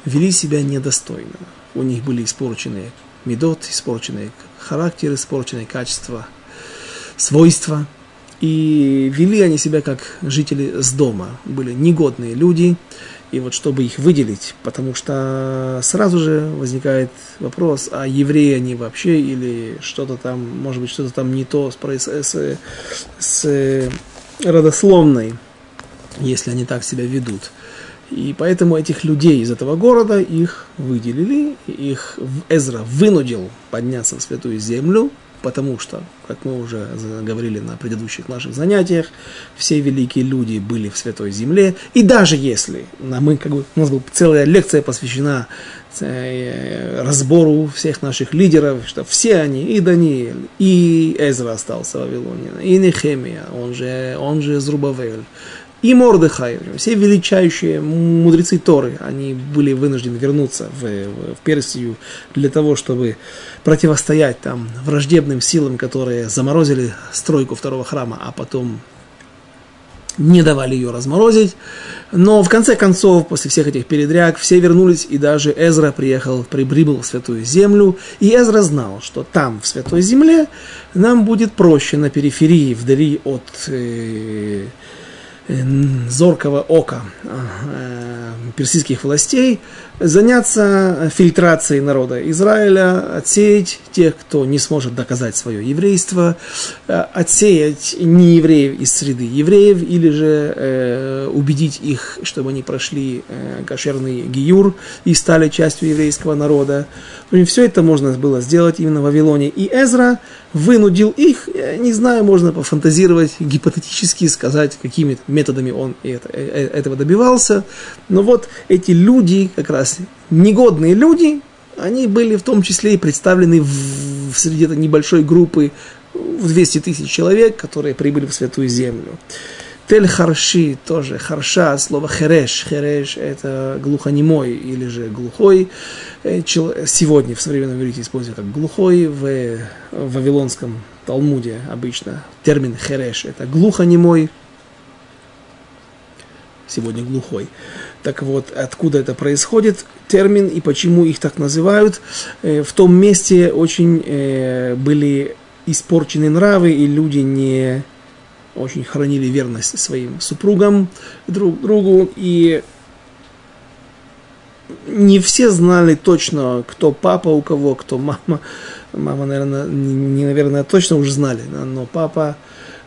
вели себя недостойно. У них были испорченные медот, испорченные характер, испорченные качества, свойства – и вели они себя как жители с дома. Были негодные люди. И вот чтобы их выделить, потому что сразу же возникает вопрос, а евреи они вообще или что-то там, может быть, что-то там не то с, с, с родословной, если они так себя ведут. И поэтому этих людей из этого города их выделили, их Эзра вынудил подняться в святую землю, потому что, как мы уже говорили на предыдущих наших занятиях, все великие люди были в Святой Земле, и даже если мы, как бы, у нас была целая лекция посвящена э, разбору всех наших лидеров, что все они, и Даниэль, и Эзра остался в Вавилоне, и Нехемия, он же, он же Зрубавель, и Мордыхай, все величайшие мудрецы Торы, они были вынуждены вернуться в, в Персию для того, чтобы противостоять там враждебным силам, которые заморозили стройку второго храма, а потом не давали ее разморозить. Но в конце концов, после всех этих передряг, все вернулись, и даже Эзра приехал, прибыл в Святую Землю. И Эзра знал, что там, в Святой Земле, нам будет проще на периферии, вдали от э, зоркого ока э, персидских властей, заняться фильтрацией народа Израиля, отсеять тех, кто не сможет доказать свое еврейство, э, отсеять неевреев из среды евреев, или же э, убедить их, чтобы они прошли э, кошерный гиюр и стали частью еврейского народа. Все это можно было сделать именно в Вавилоне. И Эзра вынудил их, не знаю, можно пофантазировать, гипотетически сказать, какими методами он э, этого добивался. Но вот эти люди как раз негодные люди, они были в том числе и представлены в, в среди этой небольшой группы в 200 тысяч человек, которые прибыли в Святую Землю. Тель Харши тоже, Харша, слово Хереш. Хереш – это глухонемой или же глухой. Э, сегодня в современном иврите используют как глухой, в вавилонском Талмуде обычно термин Хереш – это глухонемой, сегодня глухой. Так вот, откуда это происходит, термин и почему их так называют. Э, в том месте очень э, были испорчены нравы, и люди не очень хранили верность своим супругам друг другу, и не все знали точно, кто папа у кого, кто мама. Мама, наверное, не, наверное, точно уже знали, но папа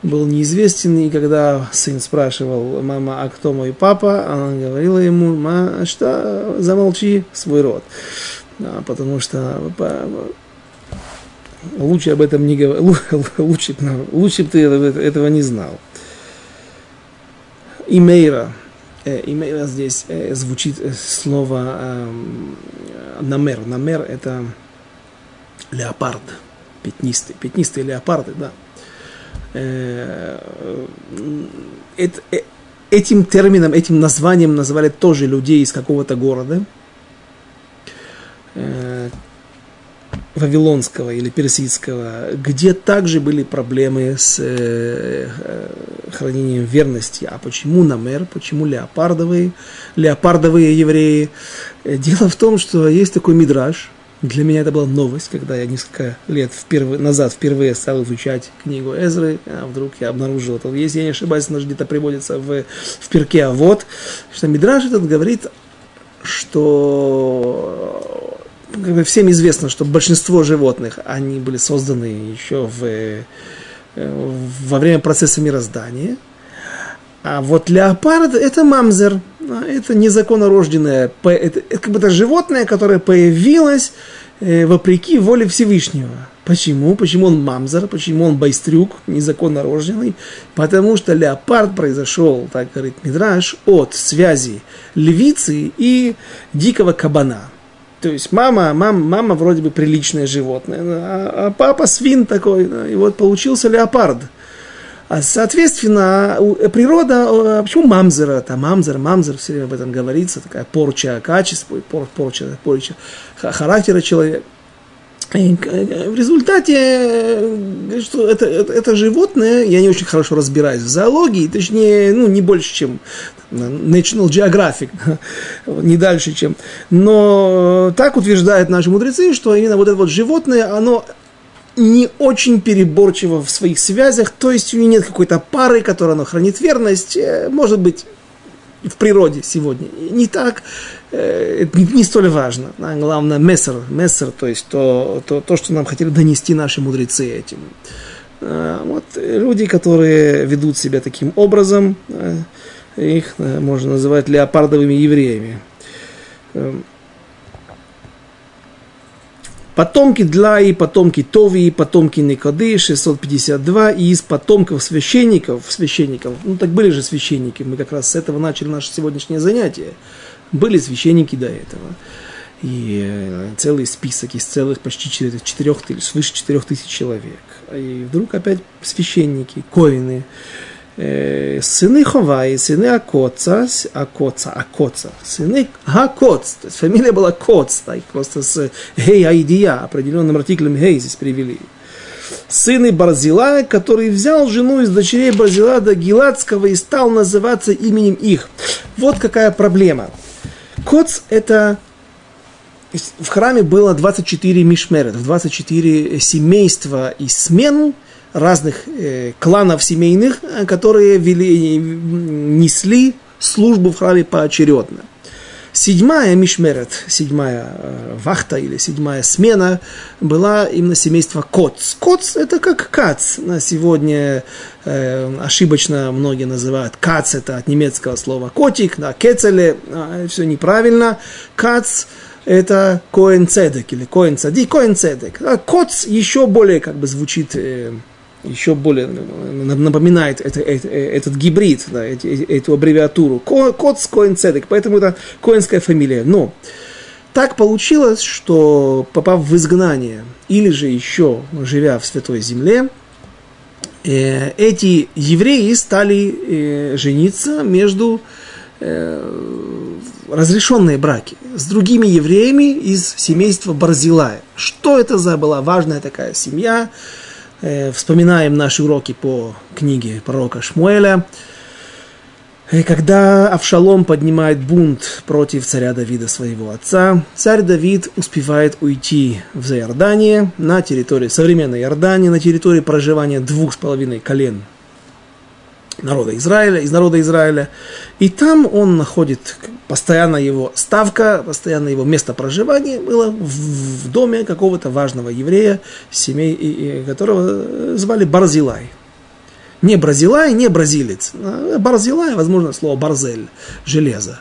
был неизвестен, и когда сын спрашивал, мама, а кто мой папа, она говорила ему, ма, что, замолчи свой род. Да, потому что лучше об этом не говори, лучше, лучше бы ты этого не знал. Имейра. Э, имейра здесь э, звучит э, слово намер. Намер это леопард, пятнистый, пятнистые леопарды, да. Э, э, этим термином, этим названием называли тоже людей из какого-то города, э, вавилонского или персидского, где также были проблемы с хранением верности. А почему намер, почему леопардовые, леопардовые евреи? Дело в том, что есть такой мидраж – для меня это была новость, когда я несколько лет впервые, назад впервые стал изучать книгу Эзры, а вдруг я обнаружил это. Если я не ошибаюсь, она где-то приводится в, в перке, а вот, что Мидраж этот говорит, что как бы всем известно, что большинство животных, они были созданы еще в, э, во время процесса мироздания, а вот леопард – это мамзер, это незаконнорожденное, это, это как бы это животное, которое появилось э, вопреки воле Всевышнего. Почему? Почему он мамзер, почему он байстрюк, незаконно рожденный? Потому что леопард произошел, так говорит Мидраш, от связи львицы и дикого кабана. То есть мама, мама, мама вроде бы приличное животное, а, а папа свин такой, и вот получился леопард – соответственно, э, природа, почему мамзера, там мамзер, мамзер, все время об этом говорится, такая порча качества, пор, порча, порча характера человека. И э, в результате, э, что это, это, это животное, я не очень хорошо разбираюсь в зоологии, точнее, ну, не больше, чем National Geographic, не дальше, чем. Но так утверждают наши мудрецы, что именно вот это вот животное, оно не очень переборчиво в своих связях, то есть у нее нет какой-то пары, которая она хранит верность, э, может быть, в природе сегодня. Не так, э, это не, столь важно. Главное, мессер, мессер, то есть то, то, то, что нам хотели донести наши мудрецы этим. Э, вот люди, которые ведут себя таким образом, их можно называть леопардовыми евреями. Потомки Длаи, потомки Тови, потомки Никоды, 652, и из потомков священников, священников, ну так были же священники, мы как раз с этого начали наше сегодняшнее занятие, были священники до этого. И э, целый список из целых почти 4, 4, свыше 4 тысяч человек. И вдруг опять священники, коины, Э, сыны Ховаи, сыны Акоца, Акоца, Акоца, сыны Акоц, то есть фамилия была Коц, так, просто с Гей Айдия, определенным артиклем Гей здесь привели. сын Барзилая, который взял жену из дочерей Барзилада Гиладского и стал называться именем их. Вот какая проблема. Коц – это в храме было 24 мишмерет, 24 семейства и смен разных э, кланов семейных, которые вели, несли службу в храме поочередно. Седьмая мишмерет, седьмая э, вахта или седьмая смена была именно семейство Коц. Коц это как Кац. На сегодня э, ошибочно многие называют Кац, это от немецкого слова котик, на Кецеле, э, все неправильно. Кац это Коэн Цедек или Коэн Цади, Коэн Цедек. А Коц еще более как бы звучит, э, еще более напоминает это, это, этот гибрид, да, эту аббревиатуру. Коц Коэн Цедек, поэтому это коэнская фамилия. Но так получилось, что попав в изгнание или же еще живя в Святой Земле, э, эти евреи стали э, жениться между разрешенные браки с другими евреями из семейства Барзилая. Что это за была важная такая семья? Э, вспоминаем наши уроки по книге пророка Шмуэля. Э, когда Авшалом поднимает бунт против царя Давида, своего отца, царь Давид успевает уйти в Иордание, на территории современной Иордании, на территории проживания двух с половиной колен народа Израиля, из народа Израиля. И там он находит, постоянно его ставка, постоянно его место проживания было в, доме какого-то важного еврея, семей, которого звали Барзилай. Не Бразилай, не бразилец. А Барзилай, возможно, слово барзель, железо.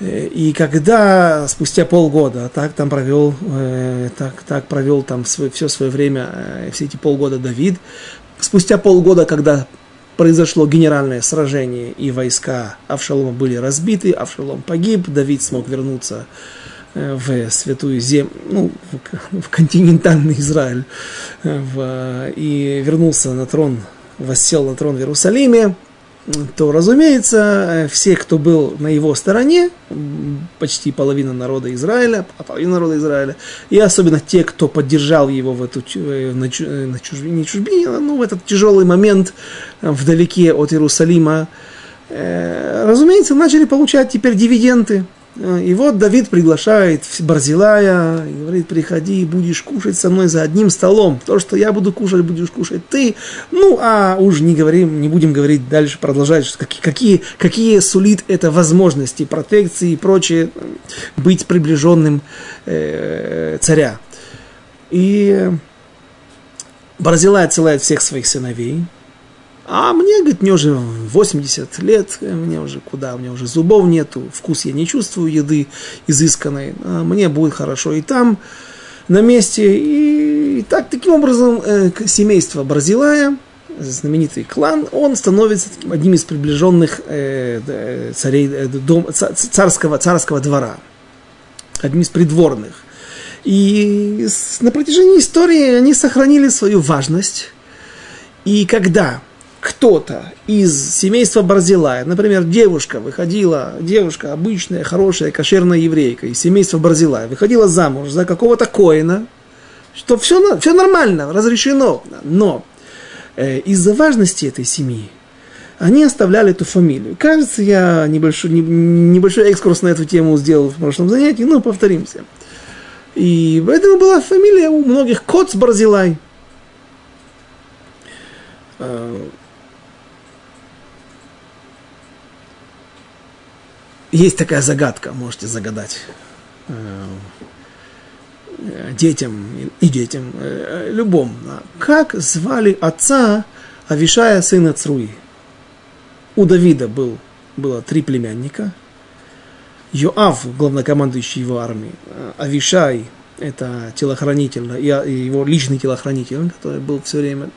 И когда спустя полгода, так там провел, э, так, так провел там все свое время, э, все эти полгода Давид, спустя полгода, когда произошло генеральное сражение, и войска Авшалома были разбиты, Авшалом погиб, Давид смог вернуться э, в святую землю, ну, в, континентальный Израиль, э, в, и вернулся на трон, воссел на трон в Иерусалиме, то, разумеется, э, все, кто был на его стороне, почти половина народа Израиля, а половина народа Израиля, и особенно те, кто поддержал его в эту, э, на, э, чужбине, не чужбине, ну, в этот тяжелый момент вдалеке от Иерусалима, разумеется, начали получать теперь дивиденды и вот Давид приглашает Барзилая и говорит, приходи, будешь кушать со мной за одним столом. То, что я буду кушать, будешь кушать ты. Ну, а уж не говорим, не будем говорить дальше, продолжать, что какие, какие, какие сулит это возможности, протекции и прочее, быть приближенным э, царя. И Барзилай отсылает всех своих сыновей, а мне, говорит, мне уже 80 лет, мне уже куда, меня уже зубов нету, вкус я не чувствую еды изысканной, а мне будет хорошо и там, на месте. И, и так, таким образом, э, семейство Барзилая, знаменитый клан, он становится одним из приближенных э, царей, э, дом, царского, царского двора, одним из придворных. И на протяжении истории они сохранили свою важность. И когда кто-то из семейства Барзилая, например, девушка выходила, девушка обычная, хорошая, кошерная еврейка из семейства Барзилая, выходила замуж за какого-то коина, что все, все нормально, разрешено, но э, из-за важности этой семьи они оставляли эту фамилию. Кажется, я небольшой, не, небольшой экскурс на эту тему сделал в прошлом занятии, но повторимся. И поэтому была фамилия у многих Коц Барзилай. Э, Есть такая загадка, можете загадать э, детям и детям, э, любом. Как звали отца Авишая, сына Цруи? У Давида был, было три племянника. Йоав, главнокомандующий его армией, Авишай, это телохранитель, его личный телохранитель, который был все время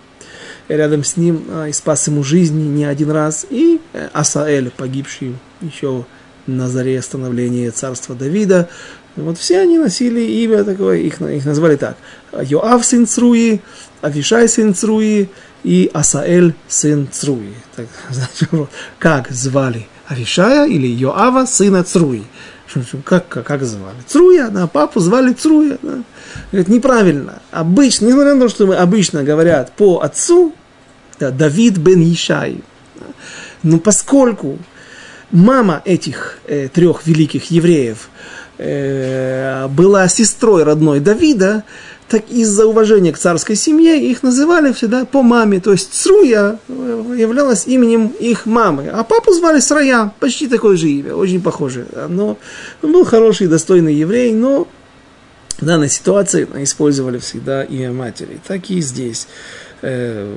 рядом с ним и спас ему жизнь не один раз, и э, Асаэль, погибший еще на заре становления царства Давида. Вот все они носили имя такое, их, их назвали так. Йоав сын Цруи, Авишай сын Цруи и Асаэль сын Цруи. Так, значит, как звали Авишая или Йоава сына Цруи. Как, как, как звали? Цруя, да, папу звали Цруя. Да. Говорит, неправильно. Обычно, несмотря на то, что обычно говорят по отцу, да, Давид бен Ишай. Но поскольку мама этих э, трех великих евреев э, была сестрой родной Давида, так из-за уважения к царской семье их называли всегда по маме. То есть Сруя э, являлась именем их мамы, а папу звали Срая, почти такое же имя, очень похоже. Но он был хороший, достойный еврей, но в данной ситуации использовали всегда имя матери. Так и здесь. Э,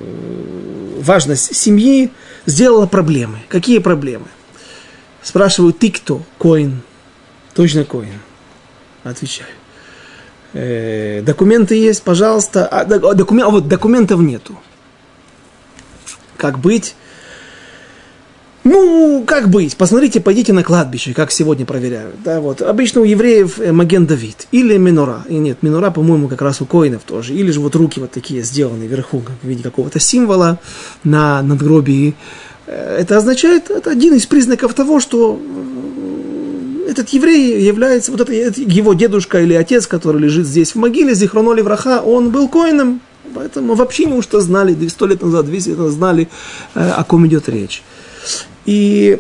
важность семьи сделала проблемы. Какие проблемы? Спрашиваю, ты кто? Коин. Точно Коин. Отвечаю. Э, документы есть, пожалуйста. А, докумен, а вот документов нету. Как быть? Ну, как быть? Посмотрите, пойдите на кладбище, как сегодня проверяют. Да, вот. Обычно у евреев э, маген Давид или минора. И нет, минора, по-моему, как раз у коинов тоже. Или же вот руки вот такие сделаны вверху, как в виде какого-то символа на надгробии. Это означает, это один из признаков того, что этот еврей является, вот это его дедушка или отец, который лежит здесь в могиле, Зихроноли Враха, он был коином, поэтому вообще неужто знали, сто лет назад, 200 лет назад знали, э, о ком идет речь. И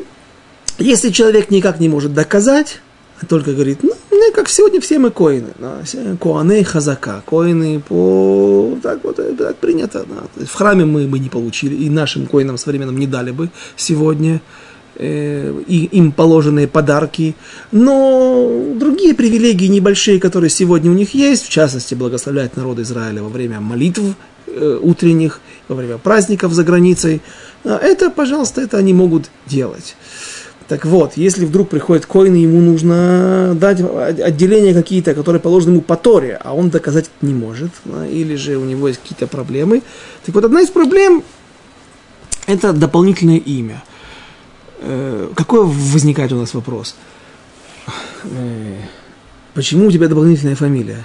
если человек никак не может доказать, а только говорит, ну, как сегодня все мы коины, да, коаны хазака, коины по, так вот, так принято, да. в храме мы бы не получили, и нашим коинам современным не дали бы сегодня, Э, и им положенные подарки, но другие привилегии небольшие, которые сегодня у них есть, в частности, благословлять народ Израиля во время молитв э, утренних, во время праздников за границей, это, пожалуйста, это они могут делать. Так вот, если вдруг приходит коин, ему нужно дать отделения какие-то, которые положены ему по Торе, а он доказать не может, или же у него есть какие-то проблемы. Так вот, одна из проблем – это дополнительное имя – Э, какой возникает у нас вопрос? Э, почему у тебя дополнительная фамилия?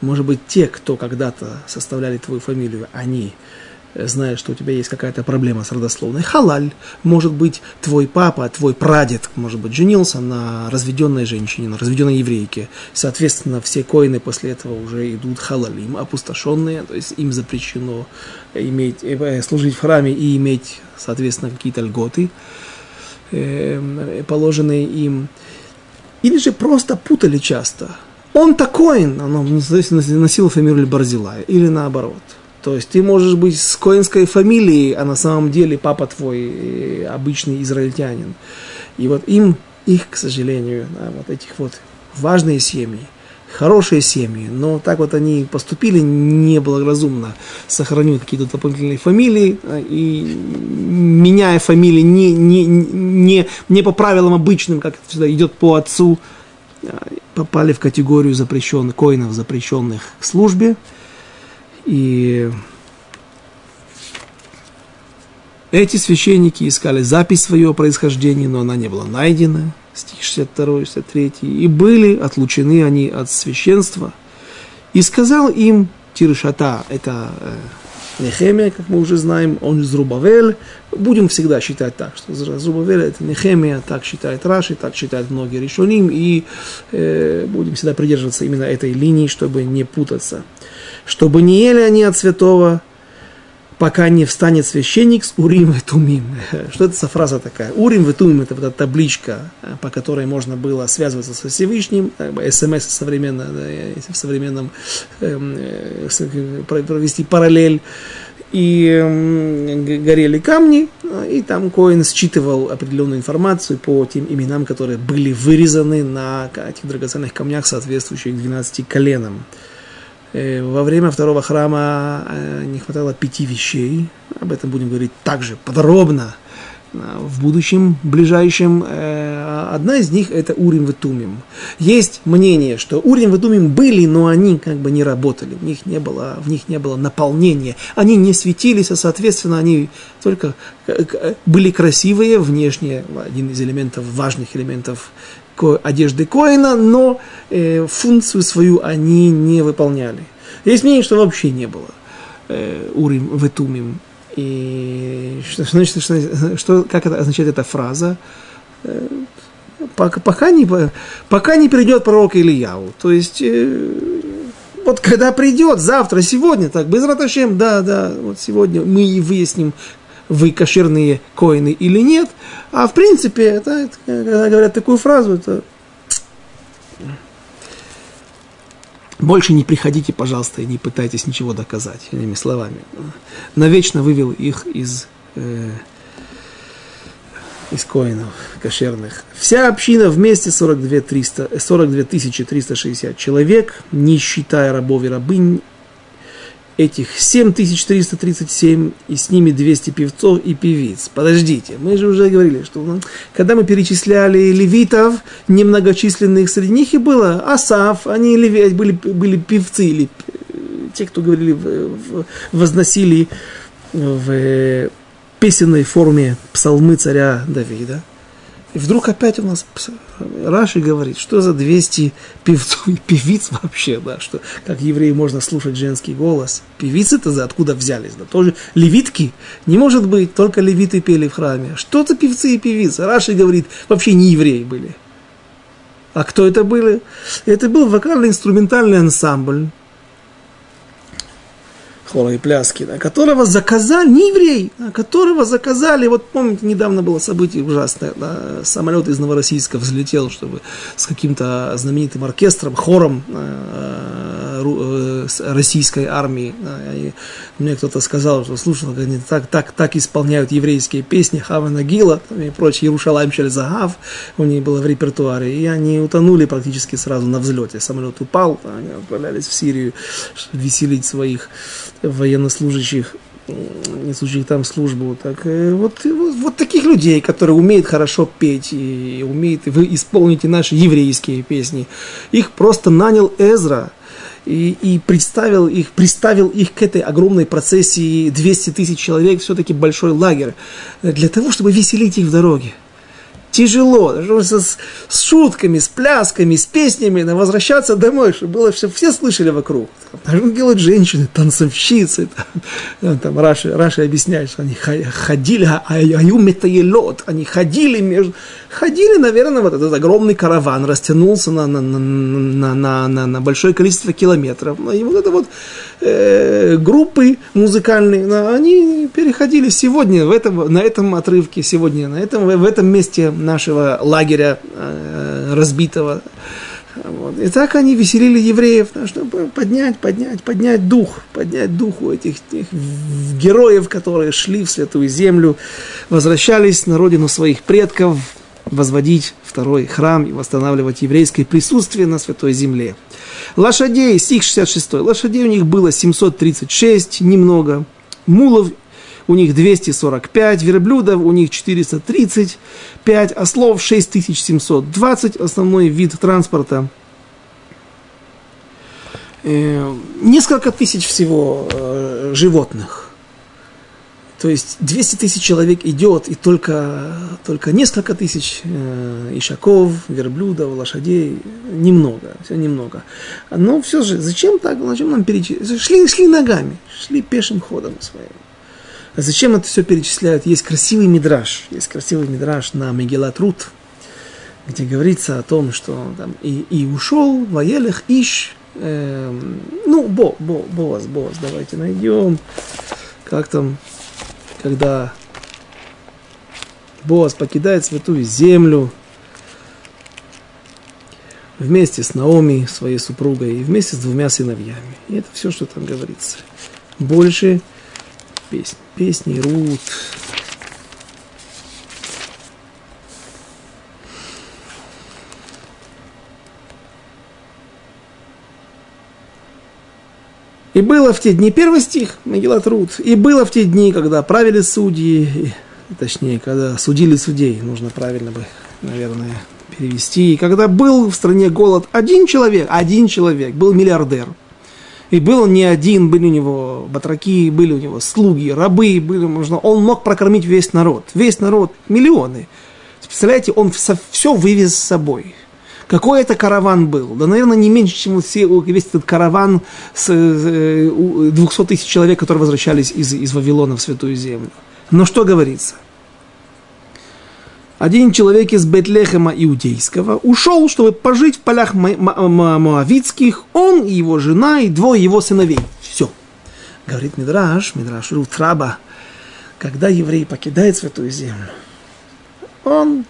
Может быть, те, кто когда-то составляли твою фамилию, они э, зная, что у тебя есть какая-то проблема с родословной. Халаль. Может быть, твой папа, твой прадед, может быть, женился на разведенной женщине, на разведенной еврейке. Соответственно, все коины после этого уже идут халалим, опустошенные, то есть им запрещено иметь, служить в храме и иметь, соответственно, какие-то льготы э, положенные им, или же просто путали часто. Он такой, он носил фамилию Барзилая, или наоборот. То есть ты можешь быть с коинской фамилией, а на самом деле папа твой э, обычный израильтянин. И вот им, их, к сожалению, да, вот этих вот важные семьи, хорошие семьи, но так вот они поступили неблагоразумно, сохранив какие-то дополнительные фамилии а, и меняя фамилии не, не, не, не по правилам обычным, как это всегда идет по отцу, а, попали в категорию запрещенных, коинов, запрещенных к службе. И эти священники искали запись своего происхождения, но она не была найдена стих 62, 63, и были отлучены они от священства. И сказал им Тиршата, это э, Нехемия, как мы уже знаем, он из Рубавель. Будем всегда считать так, что Зрубавель это Нехемия, так считает Раши, так считают многие решоним, и э, будем всегда придерживаться именно этой линии, чтобы не путаться. Чтобы не ели они от святого, пока не встанет священник с Урим и Тумим. Что это за фраза такая? Урим и Тумим – это вот эта табличка, э, по которой можно было связываться со Всевышним, смс современно, да, в современном эм, э, провести параллель. И э, горели камни, и там Коин считывал определенную информацию по тем именам, которые были вырезаны на этих драгоценных камнях, соответствующих 12 коленам. Э, во время второго храма э, не хватало пяти вещей. Об этом будем говорить также подробно э, в будущем, ближайшем. Одна из них это Урим Ветумим. Есть мнение, что Урим Ветумим были, но они как бы не работали, в них не было, в них не было наполнения. Они не светились, а соответственно они только были красивые внешне, один из элементов, важных элементов одежды Коина, но э, функцию свою они не выполняли. Есть мнение, что вообще не было э, Урим Ветумим. И что, значит, что, что, как это означает эта фраза? Э, пока, пока, не, пока не придет пророк Ильяу. То есть, э, вот когда придет, завтра, сегодня, так, без раташем, да, да, вот сегодня мы и выясним, вы кошерные коины или нет. А в принципе, это, когда говорят такую фразу, это больше не приходите, пожалуйста, и не пытайтесь ничего доказать, иными словами. Навечно вывел их из, э, из коинов кошерных. Вся община вместе 42, 300, 42 360 человек, не считая рабов и рабынь, этих 7337, и с ними 200 певцов и певиц. Подождите, мы же уже говорили, что ну, когда мы перечисляли левитов, немногочисленных среди них и было Асав, они леви, были, были певцы, или те, кто говорили, возносили в песенной форме псалмы царя Давида – и вдруг опять у нас Раши говорит, что за 200 певцов и певиц вообще, да, что как евреи можно слушать женский голос. Певицы-то за откуда взялись, да, тоже левитки. Не может быть, только левиты пели в храме. Что за певцы и певицы? Раши говорит, вообще не евреи были. А кто это были? Это был вокально-инструментальный ансамбль, хора и пляски, да, которого заказали, не еврей, а которого заказали, вот помните, недавно было событие ужасное, да, самолет из Новороссийска взлетел, чтобы с каким-то знаменитым оркестром, хором э, э, российской армии, да, и мне кто-то сказал, что слушал, они так, так, так исполняют еврейские песни, Хава Нагила и прочие, Иерушалайм Загав, у них было в репертуаре, и они утонули практически сразу на взлете, самолет упал, они отправлялись в Сирию, веселить своих военнослужащих, несущих там службу. Так, э, вот, вот, вот таких людей, которые умеют хорошо петь и умеют, вы исполните наши еврейские песни, их просто нанял Эзра и, и представил их, представил их к этой огромной процессии 200 тысяч человек, все-таки большой лагерь, для того, чтобы веселить их в дороге тяжело, с, с шутками, с плясками, с песнями, на возвращаться домой, чтобы было все, все слышали вокруг. Что делают женщины, танцовщицы, там, там Раши, Раши объясняет, что они ходили, а, а метаелот, они ходили между, ходили, наверное, вот этот огромный караван растянулся на, на, на, на, на, на большое количество километров, и вот это вот э, группы музыкальные, они переходили сегодня в этом, на этом отрывке, сегодня на этом, в этом месте нашего лагеря э, разбитого. Вот. И так они веселили евреев, чтобы поднять, поднять, поднять дух, поднять дух у этих, этих героев, которые шли в святую землю, возвращались на родину своих предков, возводить второй храм и восстанавливать еврейское присутствие на святой земле. Лошадей, стих 66, лошадей у них было 736, немного, мулов у них 245, верблюдов у них 435, ослов 6720, основной вид транспорта. Э, несколько тысяч всего э, животных. То есть 200 тысяч человек идет, и только, только несколько тысяч э, ишаков, верблюдов, лошадей, немного, все немного. Но все же, зачем так, зачем нам перечислить? Шли, шли ногами, шли пешим ходом своим. А зачем это все перечисляют? Есть красивый мидраж, есть красивый мидраж на Мегелат Рут, где говорится о том, что там и, и ушел Ваелех Иш, э, ну, Бо, Бо, Боаз, Боаз, давайте найдем, как там, когда Боаз покидает святую землю вместе с Наоми, своей супругой, и вместе с двумя сыновьями. И это все, что там говорится. Больше песни. Песни Рут. И было в те дни, первый стих, Магилат Рут, и было в те дни, когда правили судьи, точнее, когда судили судей, нужно правильно бы, наверное, перевести, и когда был в стране голод один человек, один человек, был миллиардер – и был он не один, были у него батраки, были у него слуги, рабы, были, можно, он мог прокормить весь народ. Весь народ, миллионы. Представляете, он все вывез с собой. Какой это караван был? Да, наверное, не меньше, чем все, весь этот караван с 200 э, тысяч человек, которые возвращались из, из Вавилона в Святую Землю. Но что говорится? один человек из Бетлехема иудейского ушел, чтобы пожить в полях Моавицких, он и его жена, и двое его сыновей. Все. Говорит Мидраш, Мидраш Рутраба, когда еврей покидает святую землю, он,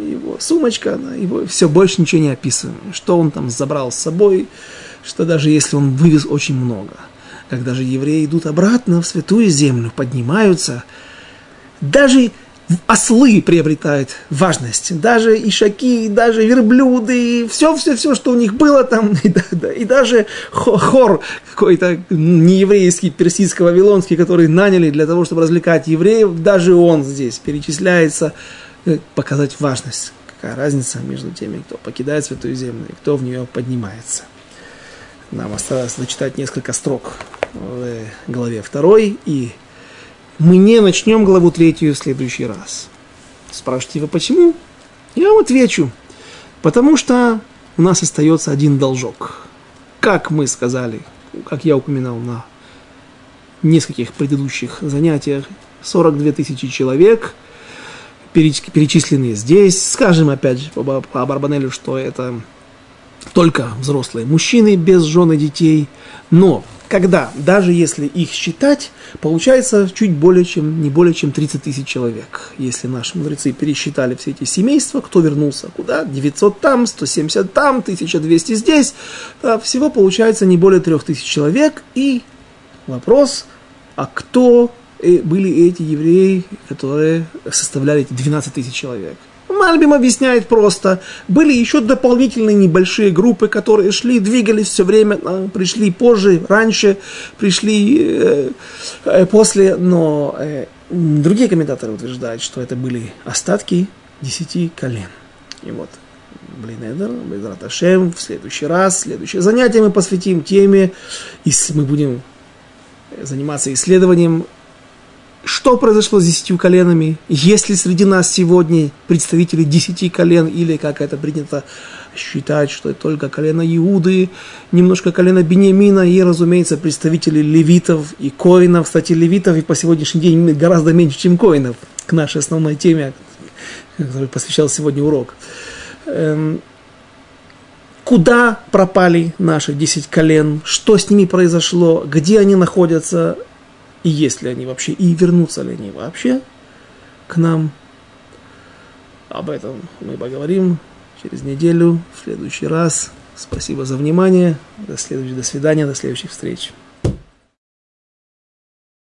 его сумочка, его все больше ничего не описываем. Что он там забрал с собой, что даже если он вывез очень много. Когда же евреи идут обратно в святую землю, поднимаются, даже ослы приобретают важность. Даже ишаки, даже верблюды, все-все-все, что у них было там, и, да, и даже хор какой-то нееврейский, персидский, вавилонский, который наняли для того, чтобы развлекать евреев, даже он здесь перечисляется, показать важность. Какая разница между теми, кто покидает Святую Землю и кто в нее поднимается. Нам осталось зачитать несколько строк в главе 2 и мы не начнем главу третью в следующий раз. Спрашиваете вы, почему? Я вам отвечу. Потому что у нас остается один должок. Как мы сказали, как я упоминал на нескольких предыдущих занятиях, 42 тысячи человек перечислены здесь. Скажем опять же по, по Барбанелю, что это только взрослые мужчины без жены детей. Но когда, даже если их считать, получается чуть более чем, не более чем 30 тысяч человек. Если наши мудрецы пересчитали все эти семейства, кто вернулся куда, 900 там, 170 там, 1200 здесь, всего получается не более 3000 человек. И вопрос, а кто были эти евреи, которые составляли эти 12 тысяч человек? Мальбим объясняет просто. Были еще дополнительные небольшие группы, которые шли, двигались все время, а, пришли позже, раньше, пришли э, э, после, но э, другие комментаторы утверждают, что это были остатки десяти колен. И вот, блин, Эдер, Безрат Ашем, в следующий раз, следующее занятие мы посвятим теме, и мы будем заниматься исследованием что произошло с десятью коленами? Есть ли среди нас сегодня представители десяти колен, или, как это принято считать, что это только колено Иуды, немножко колено Бениамина, и, разумеется, представители левитов и коинов. Кстати, левитов и по сегодняшний день гораздо меньше, чем коинов, к нашей основной теме, которой посвящал сегодня урок. Эм, куда пропали наши десять колен, что с ними произошло, где они находятся, и есть ли они вообще, и вернутся ли они вообще к нам. Об этом мы поговорим через неделю, в следующий раз. Спасибо за внимание. До, следующего, до свидания, до следующих встреч.